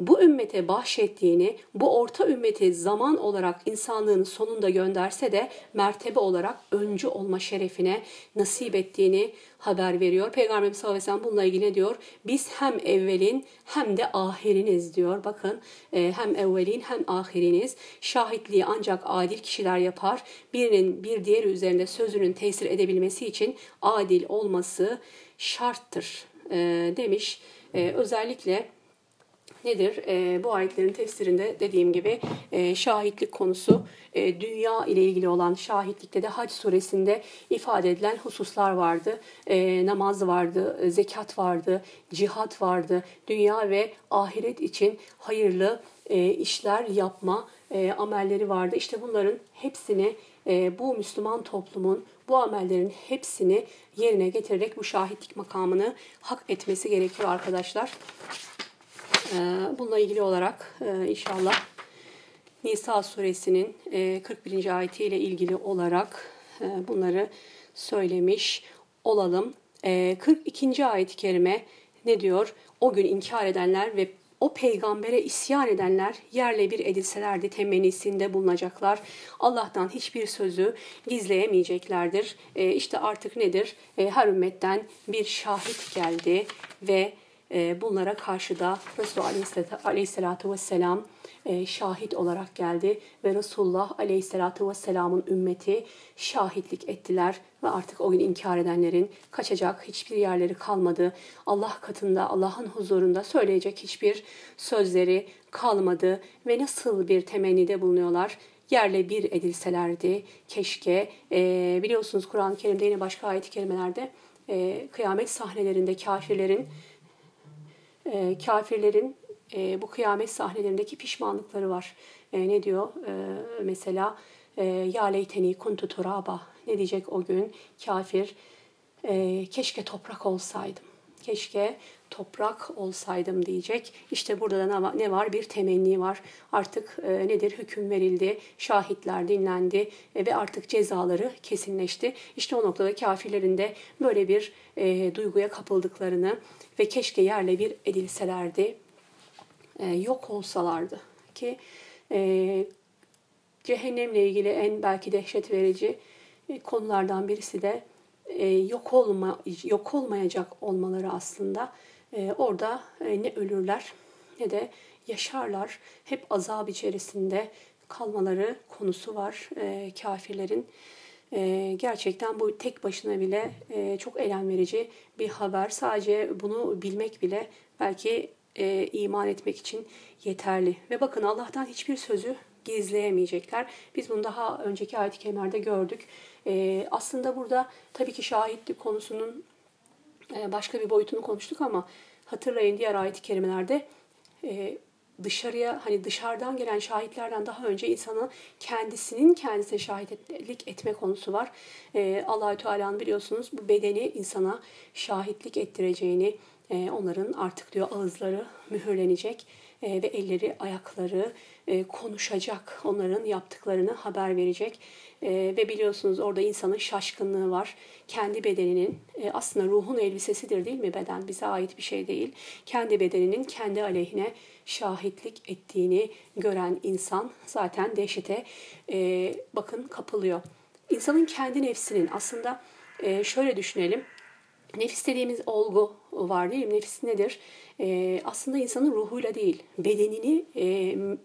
bu ümmete bahşettiğini, bu orta ümmeti zaman olarak insanlığın sonunda gönderse de mertebe olarak öncü olma şerefine nasip ettiğini haber veriyor. Peygamberimiz sallallahu aleyhi ve sellem bununla ilgili diyor? Biz hem evvelin hem de ahiriniz diyor. Bakın e, hem evvelin hem ahiriniz. Şahitliği ancak adil kişiler yapar. Birinin bir diğeri üzerinde sözünün tesir edebilmesi için adil olması şarttır e, demiş. E, özellikle nedir? E, bu ayetlerin tefsirinde dediğim gibi e, şahitlik konusu e, dünya ile ilgili olan şahitlikte de Hac suresinde ifade edilen hususlar vardı. E, namaz vardı, zekat vardı, cihat vardı. Dünya ve ahiret için hayırlı e, işler yapma e, amelleri vardı. İşte bunların hepsini e, bu Müslüman toplumun bu amellerin hepsini yerine getirerek bu şahitlik makamını hak etmesi gerekiyor arkadaşlar. E, bununla ilgili olarak e, inşallah Nisa suresinin 41. E, ayeti ile ilgili olarak e, bunları söylemiş olalım. 42. E, ayet-i kerime ne diyor? O gün inkar edenler ve o peygambere isyan edenler yerle bir edilselerdi temennisinde bulunacaklar. Allah'tan hiçbir sözü gizleyemeyeceklerdir. E, işte artık nedir? E, her ümmetten bir şahit geldi ve bunlara karşı da Resulullah Aleyhisselatü Vesselam e, şahit olarak geldi ve Resulullah Aleyhisselatü Vesselam'ın ümmeti şahitlik ettiler ve artık o gün inkar edenlerin kaçacak hiçbir yerleri kalmadı. Allah katında, Allah'ın huzurunda söyleyecek hiçbir sözleri kalmadı ve nasıl bir temennide bulunuyorlar? yerle bir edilselerdi keşke. E, biliyorsunuz Kur'an-ı Kerim'de yine başka ayet-i kerimelerde e, kıyamet sahnelerinde kafirlerin e, kafirlerin e, bu kıyamet sahnelerindeki pişmanlıkları var. E, ne diyor? E, mesela e, ya leyteni kuntu turaba ne diyecek o gün kafir e, keşke toprak olsaydım. Keşke toprak olsaydım diyecek. İşte burada da ne var? Bir temenni var. Artık e, nedir? Hüküm verildi, şahitler dinlendi e, ve artık cezaları kesinleşti. İşte o noktada kafirlerin de böyle bir e, duyguya kapıldıklarını ve keşke yerle bir edilselerdi, e, yok olsalardı ki e, cehennemle ilgili en belki dehşet verici e, konulardan birisi de e, yok olma yok olmayacak olmaları aslında e, orada e, ne ölürler ne de yaşarlar. Hep azap içerisinde kalmaları konusu var e, kafirlerin. E, gerçekten bu tek başına bile e, çok elem verici bir haber. Sadece bunu bilmek bile belki e, iman etmek için yeterli. Ve bakın Allah'tan hiçbir sözü gizleyemeyecekler. Biz bunu daha önceki ayet-i kerimlerde gördük. E, aslında burada tabii ki şahitlik konusunun e, başka bir boyutunu konuştuk ama hatırlayın diğer ayet-i kerimelerde e, dışarıya hani dışarıdan gelen şahitlerden daha önce insanın kendisinin kendisine şahitlik etme konusu var. E, Allahü Teala'nın biliyorsunuz bu bedeni insana şahitlik ettireceğini, e, onların artık diyor ağızları mühürlenecek e, ve elleri, ayakları konuşacak, onların yaptıklarını haber verecek. E, ve biliyorsunuz orada insanın şaşkınlığı var. Kendi bedeninin e, aslında ruhun elbisesidir değil mi beden? Bize ait bir şey değil. Kendi bedeninin kendi aleyhine şahitlik ettiğini gören insan zaten dehşete e, bakın kapılıyor. İnsanın kendi nefsinin aslında e, şöyle düşünelim. Nefis dediğimiz olgu var değil mi? Nefis nedir? Ee, aslında insanın ruhuyla değil, bedenini e,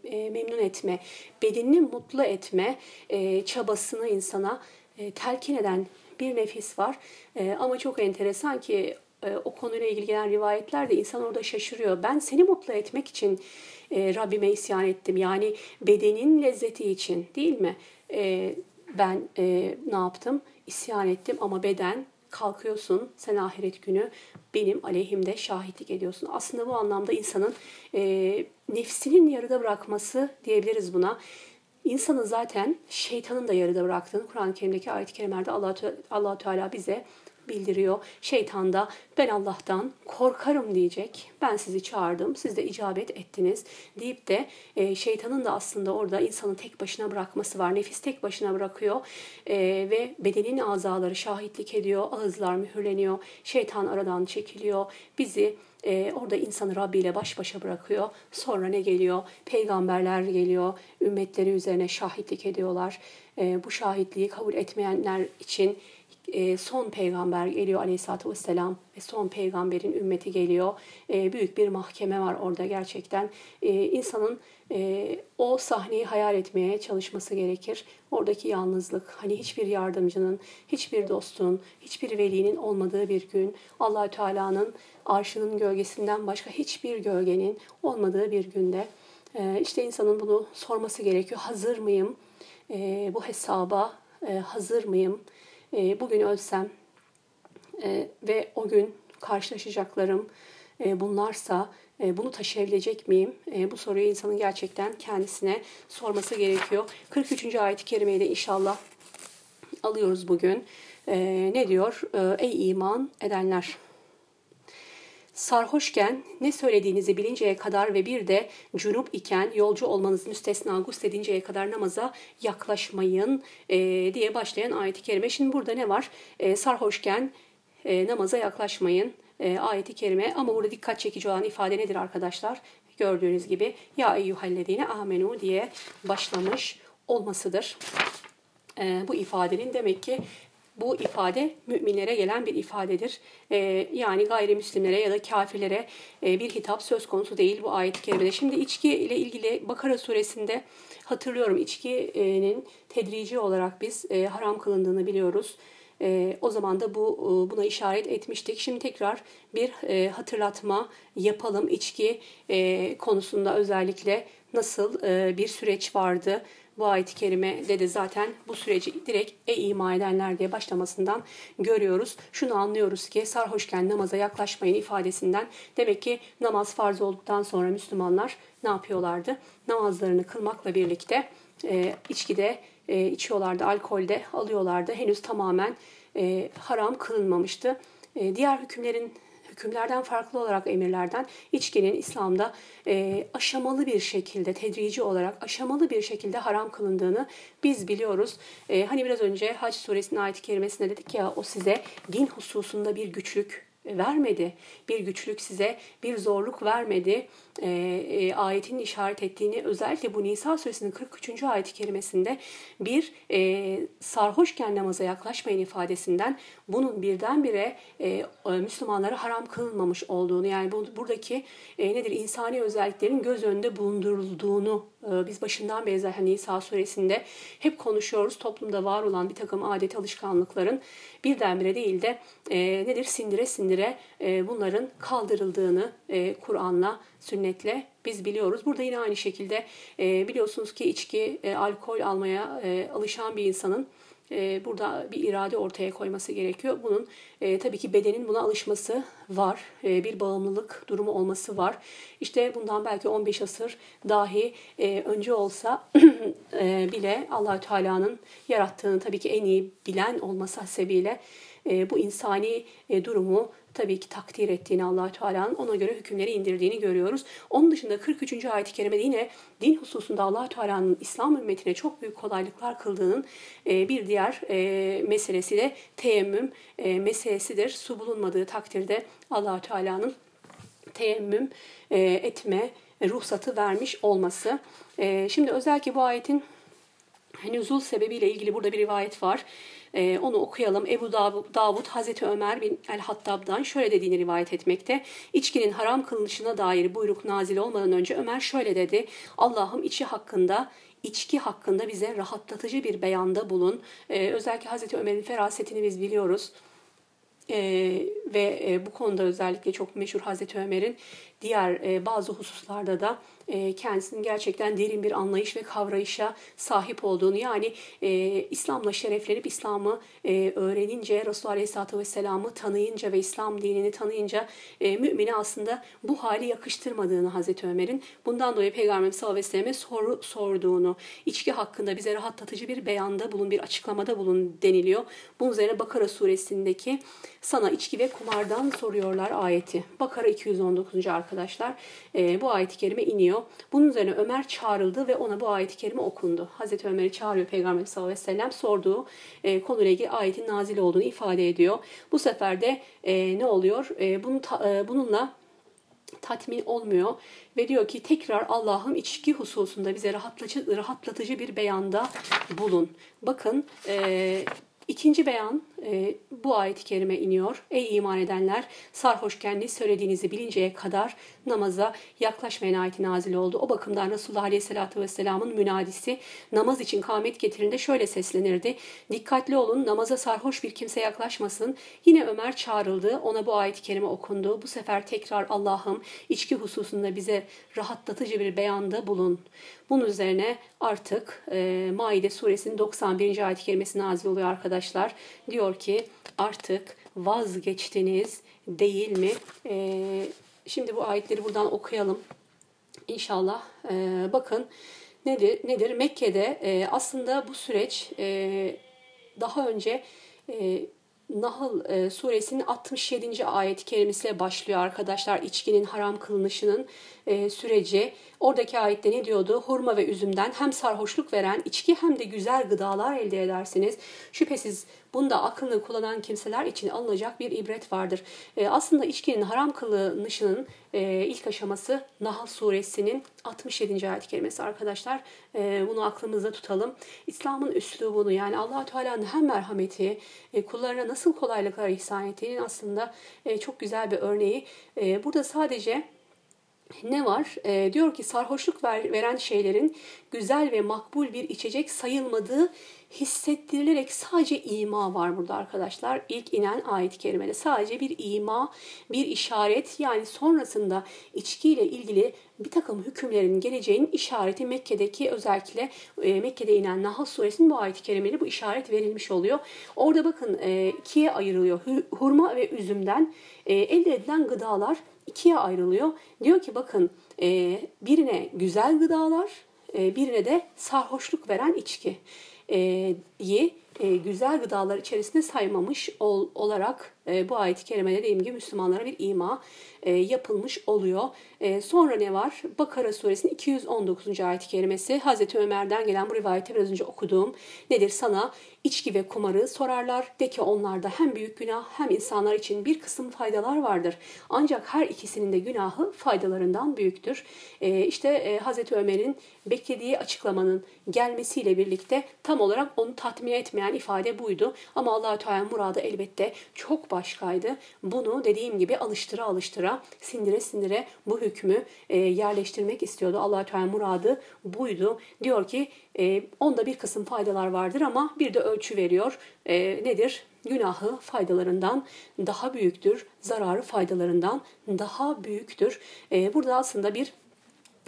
e, memnun etme, bedenini mutlu etme e, çabasını insana e, telkin eden bir nefis var. E, ama çok enteresan ki e, o konuyla ilgili gelen rivayetlerde insan orada şaşırıyor. Ben seni mutlu etmek için e, Rabbime isyan ettim. Yani bedenin lezzeti için değil mi? E, ben e, ne yaptım? İsyan ettim ama beden kalkıyorsun sen ahiret günü benim aleyhimde şahitlik ediyorsun. Aslında bu anlamda insanın e, nefsinin yarıda bırakması diyebiliriz buna. İnsanın zaten şeytanın da yarıda bıraktığını Kur'an-ı Kerim'deki ayet-i kerimelerde allah Teala bize bildiriyor. Şeytan da ben Allah'tan korkarım diyecek. Ben sizi çağırdım, siz de icabet ettiniz deyip de e, şeytanın da aslında orada insanı tek başına bırakması var. Nefis tek başına bırakıyor e, ve bedenin azaları şahitlik ediyor, ağızlar mühürleniyor, şeytan aradan çekiliyor. Bizi e, orada insanı Rabbi ile baş başa bırakıyor. Sonra ne geliyor? Peygamberler geliyor, ümmetleri üzerine şahitlik ediyorlar. E, bu şahitliği kabul etmeyenler için son peygamber geliyor aleyhissalatü vesselam ve son peygamberin ümmeti geliyor. E, büyük bir mahkeme var orada gerçekten. E, insanın o sahneyi hayal etmeye çalışması gerekir. Oradaki yalnızlık, hani hiçbir yardımcının, hiçbir dostun, hiçbir velinin olmadığı bir gün, Allahü Teala'nın arşının gölgesinden başka hiçbir gölgenin olmadığı bir günde işte insanın bunu sorması gerekiyor. Hazır mıyım? Bu hesaba hazır mıyım? E, bugün ölsem e, ve o gün karşılaşacaklarım e, bunlarsa e, bunu taşıyabilecek miyim? E, bu soruyu insanın gerçekten kendisine sorması gerekiyor. 43. ayet-i kerimeyi de inşallah alıyoruz bugün. E, ne diyor? E, Ey iman edenler! Sarhoşken ne söylediğinizi bilinceye kadar ve bir de cunup iken yolcu olmanız müstesna gusledinceye kadar namaza yaklaşmayın e, diye başlayan ayet-i kerime. Şimdi burada ne var? E, sarhoşken e, namaza yaklaşmayın e, ayeti kerime ama burada dikkat çekici olan ifade nedir arkadaşlar? Gördüğünüz gibi ya eyyühellezine amenu diye başlamış olmasıdır. E, bu ifadenin demek ki bu ifade müminlere gelen bir ifadedir. E, yani gayrimüslimlere ya da kafirlere e, bir hitap söz konusu değil bu ayet-i kerimede. Şimdi içki ile ilgili Bakara suresinde hatırlıyorum içkinin tedrici olarak biz e, haram kılındığını biliyoruz. E, o zaman da bu e, buna işaret etmiştik. Şimdi tekrar bir e, hatırlatma yapalım içki e, konusunda özellikle nasıl e, bir süreç vardı bu ayet-i kerimede de zaten bu süreci direkt e ima edenler diye başlamasından görüyoruz. Şunu anlıyoruz ki sarhoşken namaza yaklaşmayın ifadesinden demek ki namaz farz olduktan sonra Müslümanlar ne yapıyorlardı? Namazlarını kılmakla birlikte e, içkide e, içiyorlardı, alkolde alıyorlardı. Henüz tamamen e, haram kılınmamıştı. E, diğer hükümlerin hükümlerden farklı olarak emirlerden içkinin İslam'da e, aşamalı bir şekilde, tedrici olarak aşamalı bir şekilde haram kılındığını biz biliyoruz. E, hani biraz önce Hac suresinin ayet-i kerimesinde dedik ya o size din hususunda bir güçlük vermedi. Bir güçlük size bir zorluk vermedi. E, e, ayetin işaret ettiğini özellikle bu Nisa suresinin 43. ayet-i kerimesinde bir e, sarhoşken namaza yaklaşmayın ifadesinden bunun birdenbire e, Müslümanlara haram kılınmamış olduğunu yani bu, buradaki e, nedir insani özelliklerin göz önünde bulundurulduğunu e, biz başından beri zaten Nisa suresinde hep konuşuyoruz. Toplumda var olan bir takım adet alışkanlıkların birdenbire değil de e, nedir sindire sindire e, bunların kaldırıldığını e, Kur'an'la, sünnetle biz biliyoruz. Burada yine aynı şekilde e, biliyorsunuz ki içki, e, alkol almaya e, alışan bir insanın e, burada bir irade ortaya koyması gerekiyor. Bunun e, tabii ki bedenin buna alışması var. E, bir bağımlılık durumu olması var. İşte bundan belki 15 asır dahi e, önce olsa e, bile Allahü Teala'nın yarattığını tabii ki en iyi bilen olması hasebiyle e, bu insani e, durumu tabii ki takdir ettiğini allah Teala'nın ona göre hükümleri indirdiğini görüyoruz. Onun dışında 43. ayet-i kerimede yine din hususunda allah Teala'nın İslam ümmetine çok büyük kolaylıklar kıldığının e, bir diğer e, meselesi de teyemmüm e, meselesidir. Su bulunmadığı takdirde allah Teala'nın teyemmüm etme ruhsatı vermiş olması. Şimdi özellikle bu ayetin nüzul sebebiyle ilgili burada bir rivayet var. Ee, onu okuyalım. Ebu Davud Hazreti Ömer bin el-Hattab'dan şöyle dediğini rivayet etmekte. İçkinin haram kılınışına dair buyruk nazil olmadan önce Ömer şöyle dedi. Allah'ım içi hakkında içki hakkında bize rahatlatıcı bir beyanda bulun. Ee, özellikle Hazreti Ömer'in ferasetini biz biliyoruz. Ee, ve e, bu konuda özellikle çok meşhur Hazreti Ömer'in diğer e, bazı hususlarda da e, kendisinin gerçekten derin bir anlayış ve kavrayışa sahip olduğunu yani e, İslam'la şereflenip İslam'ı e, öğrenince Resulullah Aleyhisselatü Vesselam'ı tanıyınca ve İslam dinini tanıyınca e, mümine aslında bu hali yakıştırmadığını Hazreti Ömer'in bundan dolayı Peygamberimiz sallallahu aleyhi ve selleme soru sorduğunu içki hakkında bize rahatlatıcı bir beyanda bulun bir açıklamada bulun deniliyor. Bunun üzerine Bakara suresindeki sana içki ve kumardan soruyorlar ayeti. Bakara 219. arkadaşlar e, bu ayet-i kerime iniyor. Bunun üzerine Ömer çağrıldı ve ona bu ayet-i kerime okundu. Hazreti Ömer'i çağırıyor Peygamber sallallahu aleyhi ve sellem sorduğu e, konuyla ilgili ayetin nazil olduğunu ifade ediyor. Bu sefer de e, ne oluyor? E, bunu ta, e, bununla tatmin olmuyor ve diyor ki tekrar Allah'ım içki hususunda bize rahatlatıcı, rahatlatıcı bir beyanda bulun. Bakın e, İkinci beyan e, bu ayet-i kerime iniyor. Ey iman edenler sarhoşken ne söylediğinizi bilinceye kadar namaza yaklaşmayın ayeti nazil oldu. O bakımdan Resulullah Aleyhisselatü Vesselam'ın münadisi namaz için kâmet getirinde şöyle seslenirdi. Dikkatli olun namaza sarhoş bir kimse yaklaşmasın. Yine Ömer çağrıldı. Ona bu ayet-i kerime okundu. Bu sefer tekrar Allah'ım içki hususunda bize rahatlatıcı bir beyanda bulun. Bunun üzerine artık e, Maide suresinin 91. ayet-i kerimesi nazil oluyor arkadaşlar. Diyor ki artık vazgeçtiniz değil mi? E, şimdi bu ayetleri buradan okuyalım. İnşallah. E, bakın nedir? Nedir? Mekke'de e, aslında bu süreç e, daha önce e, Nahl e, suresinin 67. ayet kerimesiyle başlıyor arkadaşlar içkinin haram kılınışının e, süreci. Oradaki ayette ne diyordu? Hurma ve üzümden hem sarhoşluk veren içki hem de güzel gıdalar elde edersiniz. Şüphesiz bunda aklını kullanan kimseler için alınacak bir ibret vardır. E, aslında içkinin haram kılınışının e, ilk aşaması Nahl suresinin 67. ayet kelimesi arkadaşlar. Bunu aklımızda tutalım. İslam'ın üslubunu yani allah Teala'nın hem merhameti, kullarına nasıl kolaylıklar ihsan ettiğinin aslında çok güzel bir örneği. Burada sadece ne var? E, diyor ki sarhoşluk ver, veren şeylerin güzel ve makbul bir içecek sayılmadığı hissettirilerek sadece ima var burada arkadaşlar. İlk inen ayet-i kerimede sadece bir ima, bir işaret yani sonrasında içkiyle ilgili bir takım hükümlerin geleceğinin işareti Mekke'deki özellikle e, Mekke'de inen Nahl suresinin bu ayet-i kerimeli bu işaret verilmiş oluyor. Orada bakın e, ikiye ayrılıyor. Hurma ve üzümden e, elde edilen gıdalar ikiye ayrılıyor. Diyor ki bakın e, birine güzel gıdalar, e, birine de sarhoşluk veren içki e, e, güzel gıdalar içerisinde saymamış ol, olarak e, bu ayet-i kerimede dediğim gibi Müslümanlara bir ima e, yapılmış oluyor. E, sonra ne var? Bakara suresinin 219. ayet-i kerimesi Hazreti Ömer'den gelen bu rivayeti biraz önce okuduğum nedir sana içki ve kumarı sorarlar. De ki onlarda hem büyük günah hem insanlar için bir kısım faydalar vardır. Ancak her ikisinin de günahı faydalarından büyüktür. E, işte Hazreti Ömer'in beklediği açıklamanın gelmesiyle birlikte tam olarak onu tatmin etmeyen ifade buydu. Ama allah Teala muradı elbette çok başkaydı. Bunu dediğim gibi alıştıra alıştıra, sindire sindire bu hükmü e, yerleştirmek istiyordu. allah Teala muradı buydu. Diyor ki e, onda bir kısım faydalar vardır ama bir de ölçü veriyor. E, nedir? Günahı faydalarından daha büyüktür, zararı faydalarından daha büyüktür. E, burada aslında bir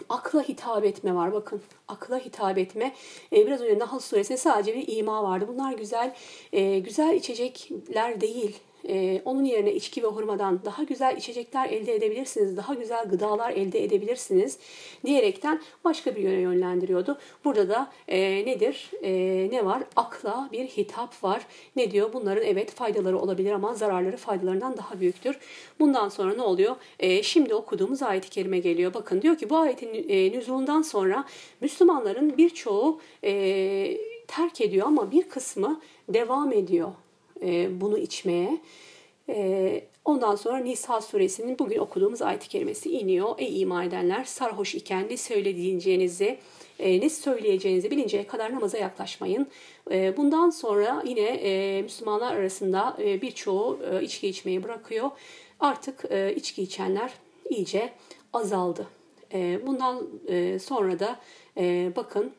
akla hitap etme var. Bakın akla hitap etme. E, biraz önce Nahl suresinde sadece bir ima vardı. Bunlar güzel e, güzel içecekler değil e, onun yerine içki ve hurmadan daha güzel içecekler elde edebilirsiniz, daha güzel gıdalar elde edebilirsiniz diyerekten başka bir yöne yönlendiriyordu. Burada da e, nedir? E, ne var? Akla bir hitap var. Ne diyor? Bunların evet faydaları olabilir ama zararları faydalarından daha büyüktür. Bundan sonra ne oluyor? E, şimdi okuduğumuz ayet-i kerime geliyor. Bakın diyor ki bu ayetin e, nüzulundan sonra Müslümanların birçoğu e, terk ediyor ama bir kısmı devam ediyor e, bunu içmeye. E, ondan sonra Nisa suresinin bugün okuduğumuz ayet-i kerimesi iniyor. Ey iman edenler sarhoş iken ne söyleyeceğinizi, e, ne söyleyeceğinizi bilinceye kadar namaza yaklaşmayın. E, bundan sonra yine e, Müslümanlar arasında e, birçoğu e, içki içmeyi bırakıyor. Artık e, içki içenler iyice azaldı. E, bundan e, sonra da e, bakın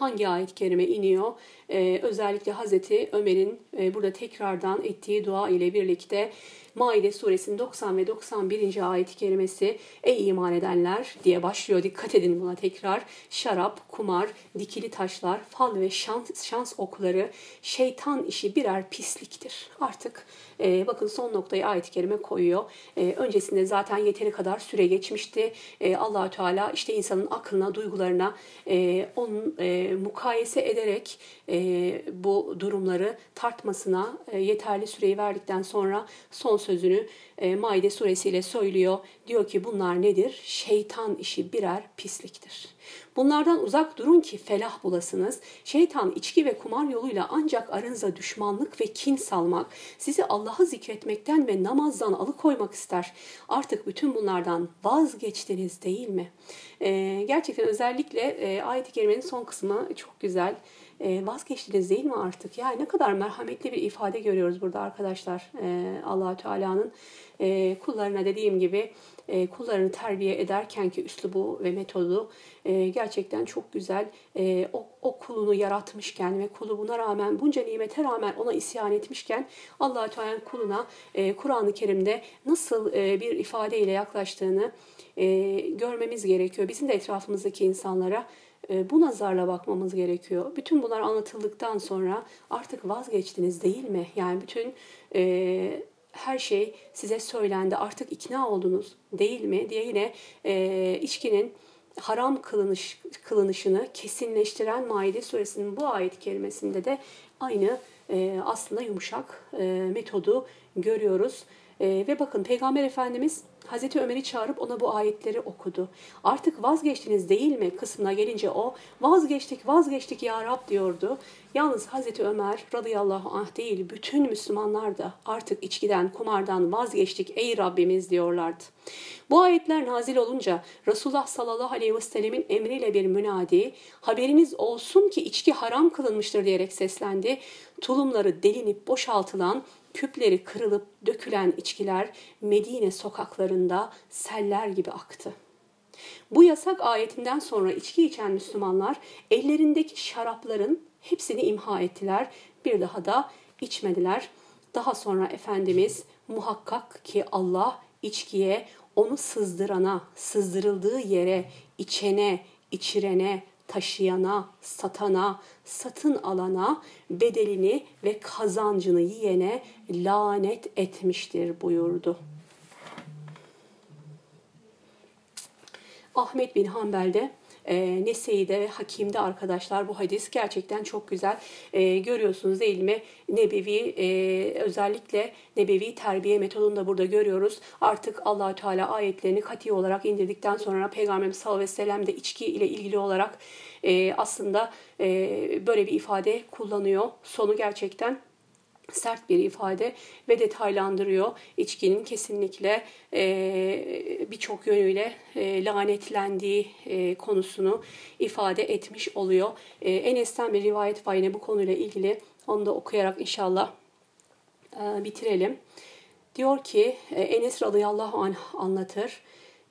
hangi ayet-i kerime iniyor? Ee, özellikle Hazreti Ömer'in e, burada tekrardan ettiği dua ile birlikte Maide suresinin 90 ve 91. ayet-i kerimesi Ey iman edenler diye başlıyor. Dikkat edin buna tekrar. Şarap, kumar, dikili taşlar, fal ve şans, şans okları, şeytan işi birer pisliktir. Artık e, bakın son noktayı ayet-i kerime koyuyor. E, öncesinde zaten yeteri kadar süre geçmişti. E, allah Teala işte insanın aklına, duygularına e, onun e, mukayese ederek e, bu durumları tartmasına e, yeterli süreyi verdikten sonra son sözünü e, Maide suresiyle söylüyor. Diyor ki bunlar nedir? Şeytan işi birer pisliktir. Bunlardan uzak durun ki felah bulasınız. Şeytan içki ve kumar yoluyla ancak aranıza düşmanlık ve kin salmak, sizi Allah'ı zikretmekten ve namazdan alıkoymak ister. Artık bütün bunlardan vazgeçtiniz değil mi? Ee, gerçekten özellikle e, ayet-i kerimenin son kısmı çok güzel e, vazgeçtiniz değil mi artık? Yani ne kadar merhametli bir ifade görüyoruz burada arkadaşlar. E, allah Teala'nın e, kullarına dediğim gibi e, kullarını terbiye ederken ki üslubu ve metodu e, gerçekten çok güzel. E, o, o kulunu yaratmışken ve kulu buna rağmen bunca nimete rağmen ona isyan etmişken allah Teala'nın kuluna e, Kur'an-ı Kerim'de nasıl e, bir ifadeyle yaklaştığını e, görmemiz gerekiyor. Bizim de etrafımızdaki insanlara e, bu nazarla bakmamız gerekiyor. Bütün bunlar anlatıldıktan sonra artık vazgeçtiniz değil mi? Yani bütün e, her şey size söylendi artık ikna oldunuz değil mi diye yine e, içkinin haram kılınış, kılınışını kesinleştiren Maide suresinin bu ayet kelimesinde de aynı e, aslında yumuşak e, metodu görüyoruz. E, ve bakın Peygamber Efendimiz Hazreti Ömer'i çağırıp ona bu ayetleri okudu. Artık vazgeçtiniz değil mi kısmına gelince o vazgeçtik vazgeçtik ya Rab diyordu. Yalnız Hazreti Ömer radıyallahu anh değil bütün Müslümanlar da artık içkiden kumardan vazgeçtik ey Rabbimiz diyorlardı. Bu ayetler nazil olunca Resulullah sallallahu aleyhi ve sellemin emriyle bir münadi haberiniz olsun ki içki haram kılınmıştır diyerek seslendi. Tulumları delinip boşaltılan küpleri kırılıp dökülen içkiler Medine sokaklarında seller gibi aktı. Bu yasak ayetinden sonra içki içen Müslümanlar ellerindeki şarapların hepsini imha ettiler. Bir daha da içmediler. Daha sonra Efendimiz muhakkak ki Allah içkiye onu sızdırana, sızdırıldığı yere, içene, içirene, taşıyana, satana, satın alana, bedelini ve kazancını yiyene lanet etmiştir buyurdu. Ahmet bin Hanbel'de e, Nese'de ve Hakim'de arkadaşlar bu hadis gerçekten çok güzel. E, görüyorsunuz değil mi? Nebevi e, özellikle Nebevi terbiye metodunu da burada görüyoruz. Artık allah Teala ayetlerini kati olarak indirdikten sonra Peygamberimiz sallallahu aleyhi ve sellem de içki ile ilgili olarak e, aslında e, böyle bir ifade kullanıyor. Sonu gerçekten sert bir ifade ve detaylandırıyor. İçkinin kesinlikle e, birçok yönüyle e, lanetlendiği e, konusunu ifade etmiş oluyor. E, Enes'ten bir rivayet var yine bu konuyla ilgili. Onu da okuyarak inşallah e, bitirelim. Diyor ki e, Enes radıyallahu anh anlatır.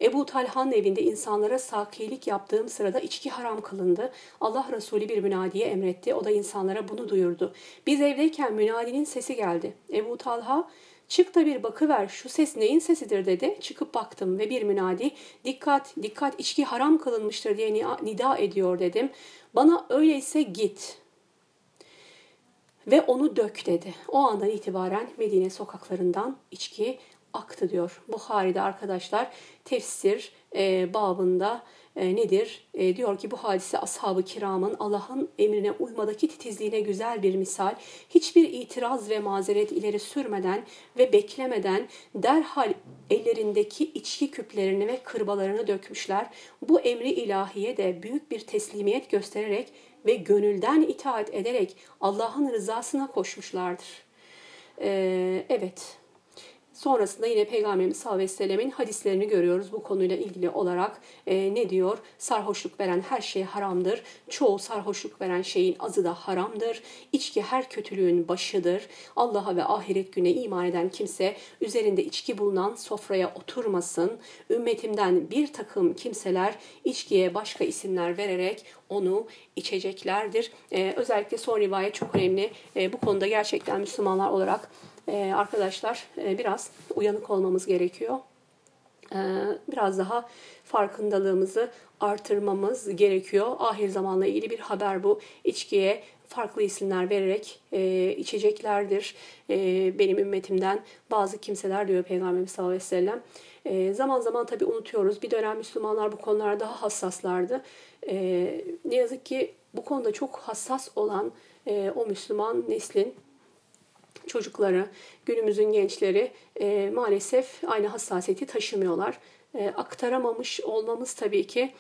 Ebu Talha'nın evinde insanlara sakilik yaptığım sırada içki haram kılındı. Allah Resulü bir münadiye emretti. O da insanlara bunu duyurdu. Biz evdeyken münadinin sesi geldi. Ebu Talha Çık da bir bakıver şu ses neyin sesidir dedi. Çıkıp baktım ve bir münadi dikkat dikkat içki haram kılınmıştır diye nida ediyor dedim. Bana öyleyse git ve onu dök dedi. O andan itibaren Medine sokaklarından içki aktı diyor. Buhari'de arkadaşlar tefsir e, babında e, nedir? E, diyor ki bu hadise ashab-ı kiramın Allah'ın emrine uymadaki titizliğine güzel bir misal. Hiçbir itiraz ve mazeret ileri sürmeden ve beklemeden derhal ellerindeki içki küplerini ve kırbalarını dökmüşler. Bu emri ilahiye de büyük bir teslimiyet göstererek ve gönülden itaat ederek Allah'ın rızasına koşmuşlardır. Ee, evet, Sonrasında yine Peygamberimiz sallallahu aleyhi ve sellemin hadislerini görüyoruz bu konuyla ilgili olarak. E, ne diyor? Sarhoşluk veren her şey haramdır. Çoğu sarhoşluk veren şeyin azı da haramdır. İçki her kötülüğün başıdır. Allah'a ve ahiret güne iman eden kimse üzerinde içki bulunan sofraya oturmasın. Ümmetimden bir takım kimseler içkiye başka isimler vererek onu içeceklerdir. Ee, özellikle son rivayet çok önemli. Ee, bu konuda gerçekten Müslümanlar olarak e, arkadaşlar e, biraz uyanık olmamız gerekiyor. E, biraz daha farkındalığımızı artırmamız gerekiyor. Ahir zamanla ilgili bir haber bu. İçkiye farklı isimler vererek e, içeceklerdir. E, benim ümmetimden bazı kimseler diyor Peygamberimiz sallallahu aleyhi ve sellem. E, zaman zaman tabi unutuyoruz. Bir dönem Müslümanlar bu konularda daha hassaslardı. E, ne yazık ki bu konuda çok hassas olan e, o Müslüman neslin çocukları, günümüzün gençleri e, maalesef aynı hassasiyeti taşımıyorlar. E, aktaramamış olmamız tabii ki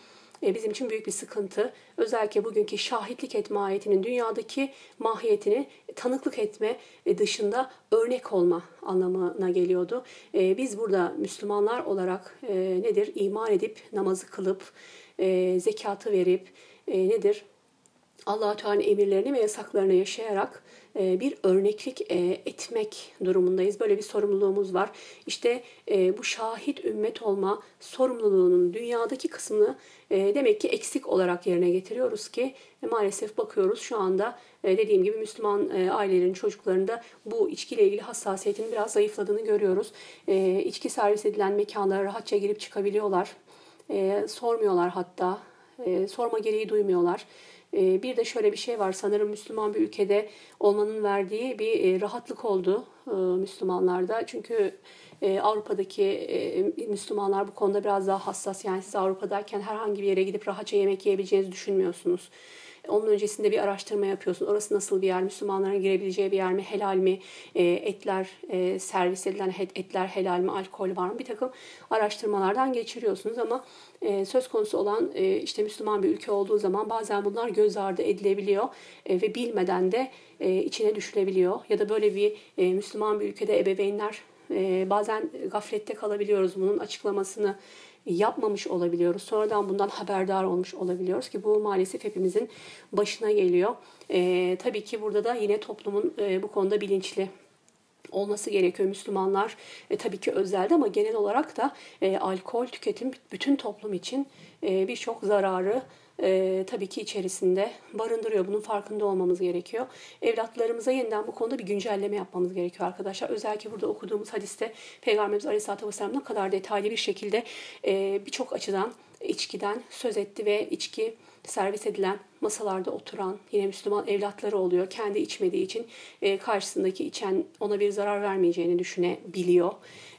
e, bizim için büyük bir sıkıntı. Özellikle bugünkü şahitlik etme ayetinin dünyadaki mahiyetini tanıklık etme e, dışında örnek olma anlamına geliyordu. E, biz burada Müslümanlar olarak nedir? İman edip, namazı kılıp, zekatı verip, nedir? Allah-u Teala'nın emirlerini ve yasaklarını yaşayarak e, bir örneklik e, etmek durumundayız. Böyle bir sorumluluğumuz var. İşte e, bu şahit ümmet olma sorumluluğunun dünyadaki kısmını demek ki eksik olarak yerine getiriyoruz ki maalesef bakıyoruz şu anda dediğim gibi Müslüman ailelerin çocuklarında bu içkiyle ilgili hassasiyetin biraz zayıfladığını görüyoruz. İçki servis edilen mekanlara rahatça girip çıkabiliyorlar. Sormuyorlar hatta. Sorma gereği duymuyorlar. Ee, bir de şöyle bir şey var sanırım Müslüman bir ülkede olmanın verdiği bir e, rahatlık oldu e, Müslümanlarda. Çünkü e, Avrupa'daki Müslümanlar bu konuda biraz daha hassas. Yani siz Avrupa'dayken herhangi bir yere gidip rahatça yemek yiyebileceğinizi düşünmüyorsunuz. Onun öncesinde bir araştırma yapıyorsun. Orası nasıl bir yer? Müslümanların girebileceği bir yer mi? Helal mi? E, etler e, servis edilen etler helal mi? Alkol var mı? Bir takım araştırmalardan geçiriyorsunuz ama e, söz konusu olan işte Müslüman bir ülke olduğu zaman bazen bunlar göz ardı edilebiliyor ve bilmeden de içine düşülebiliyor. Ya da böyle bir Müslüman bir ülkede ebeveynler bazen gaflette kalabiliyoruz. Bunun açıklamasını yapmamış olabiliyoruz. Sonradan bundan haberdar olmuş olabiliyoruz ki bu maalesef hepimizin başına geliyor. E, tabii ki burada da yine toplumun e, bu konuda bilinçli olması gerekiyor Müslümanlar e, tabii ki özelde ama genel olarak da e, alkol tüketim bütün toplum için e, birçok zararı e, tabii ki içerisinde barındırıyor. Bunun farkında olmamız gerekiyor. Evlatlarımıza yeniden bu konuda bir güncelleme yapmamız gerekiyor arkadaşlar. Özellikle burada okuduğumuz hadiste Peygamberimiz Aleyhisselatü Vesselam kadar detaylı bir şekilde e, birçok açıdan içkiden söz etti ve içki servis edilen masalarda oturan yine Müslüman evlatları oluyor. Kendi içmediği için e, karşısındaki içen ona bir zarar vermeyeceğini düşünebiliyor.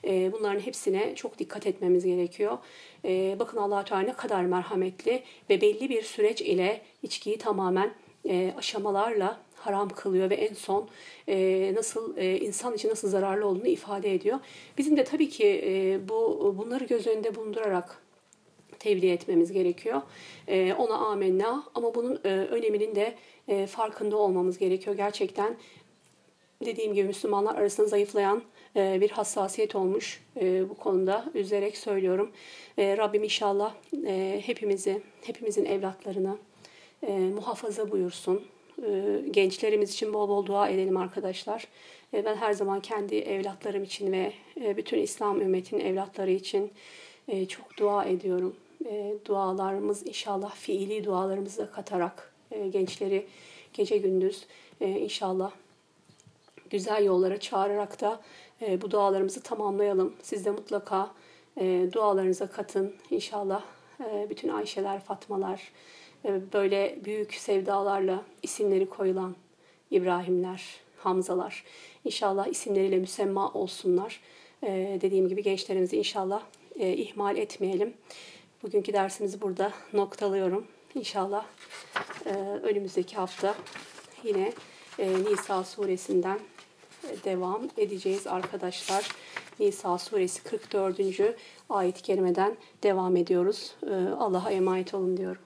E, bunların hepsine çok dikkat etmemiz gerekiyor. E, bakın allah Teala ne kadar merhametli ve belli bir süreç ile içkiyi tamamen e, aşamalarla haram kılıyor ve en son e, nasıl e, insan için nasıl zararlı olduğunu ifade ediyor. Bizim de tabii ki e, bu bunları göz önünde bulundurarak tebliğ etmemiz gerekiyor. E, ona amenna ama bunun e, öneminin de e, farkında olmamız gerekiyor. Gerçekten dediğim gibi Müslümanlar arasında zayıflayan e, bir hassasiyet olmuş e, bu konuda üzerek söylüyorum. E, Rabbim inşallah hepimizi, hepimizin evlatlarını muhafaza buyursun. Gençlerimiz için bol bol dua edelim arkadaşlar. Ben her zaman kendi evlatlarım için ve bütün İslam ümmetinin evlatları için çok dua ediyorum. Dualarımız inşallah fiili dualarımızı da katarak gençleri gece gündüz inşallah güzel yollara çağırarak da e, bu dualarımızı tamamlayalım. Siz de mutlaka e, dualarınıza katın. İnşallah e, bütün Ayşeler, Fatmalar, e, böyle büyük sevdalarla isimleri koyulan İbrahimler, Hamzalar. İnşallah isimleriyle müsemma olsunlar. E, dediğim gibi gençlerimizi inşallah e, ihmal etmeyelim. Bugünkü dersimizi burada noktalıyorum. İnşallah e, önümüzdeki hafta yine e, Nisa suresinden devam edeceğiz arkadaşlar. Nisa suresi 44. ayet-i kerimeden devam ediyoruz. Ee, Allah'a emanet olun diyorum.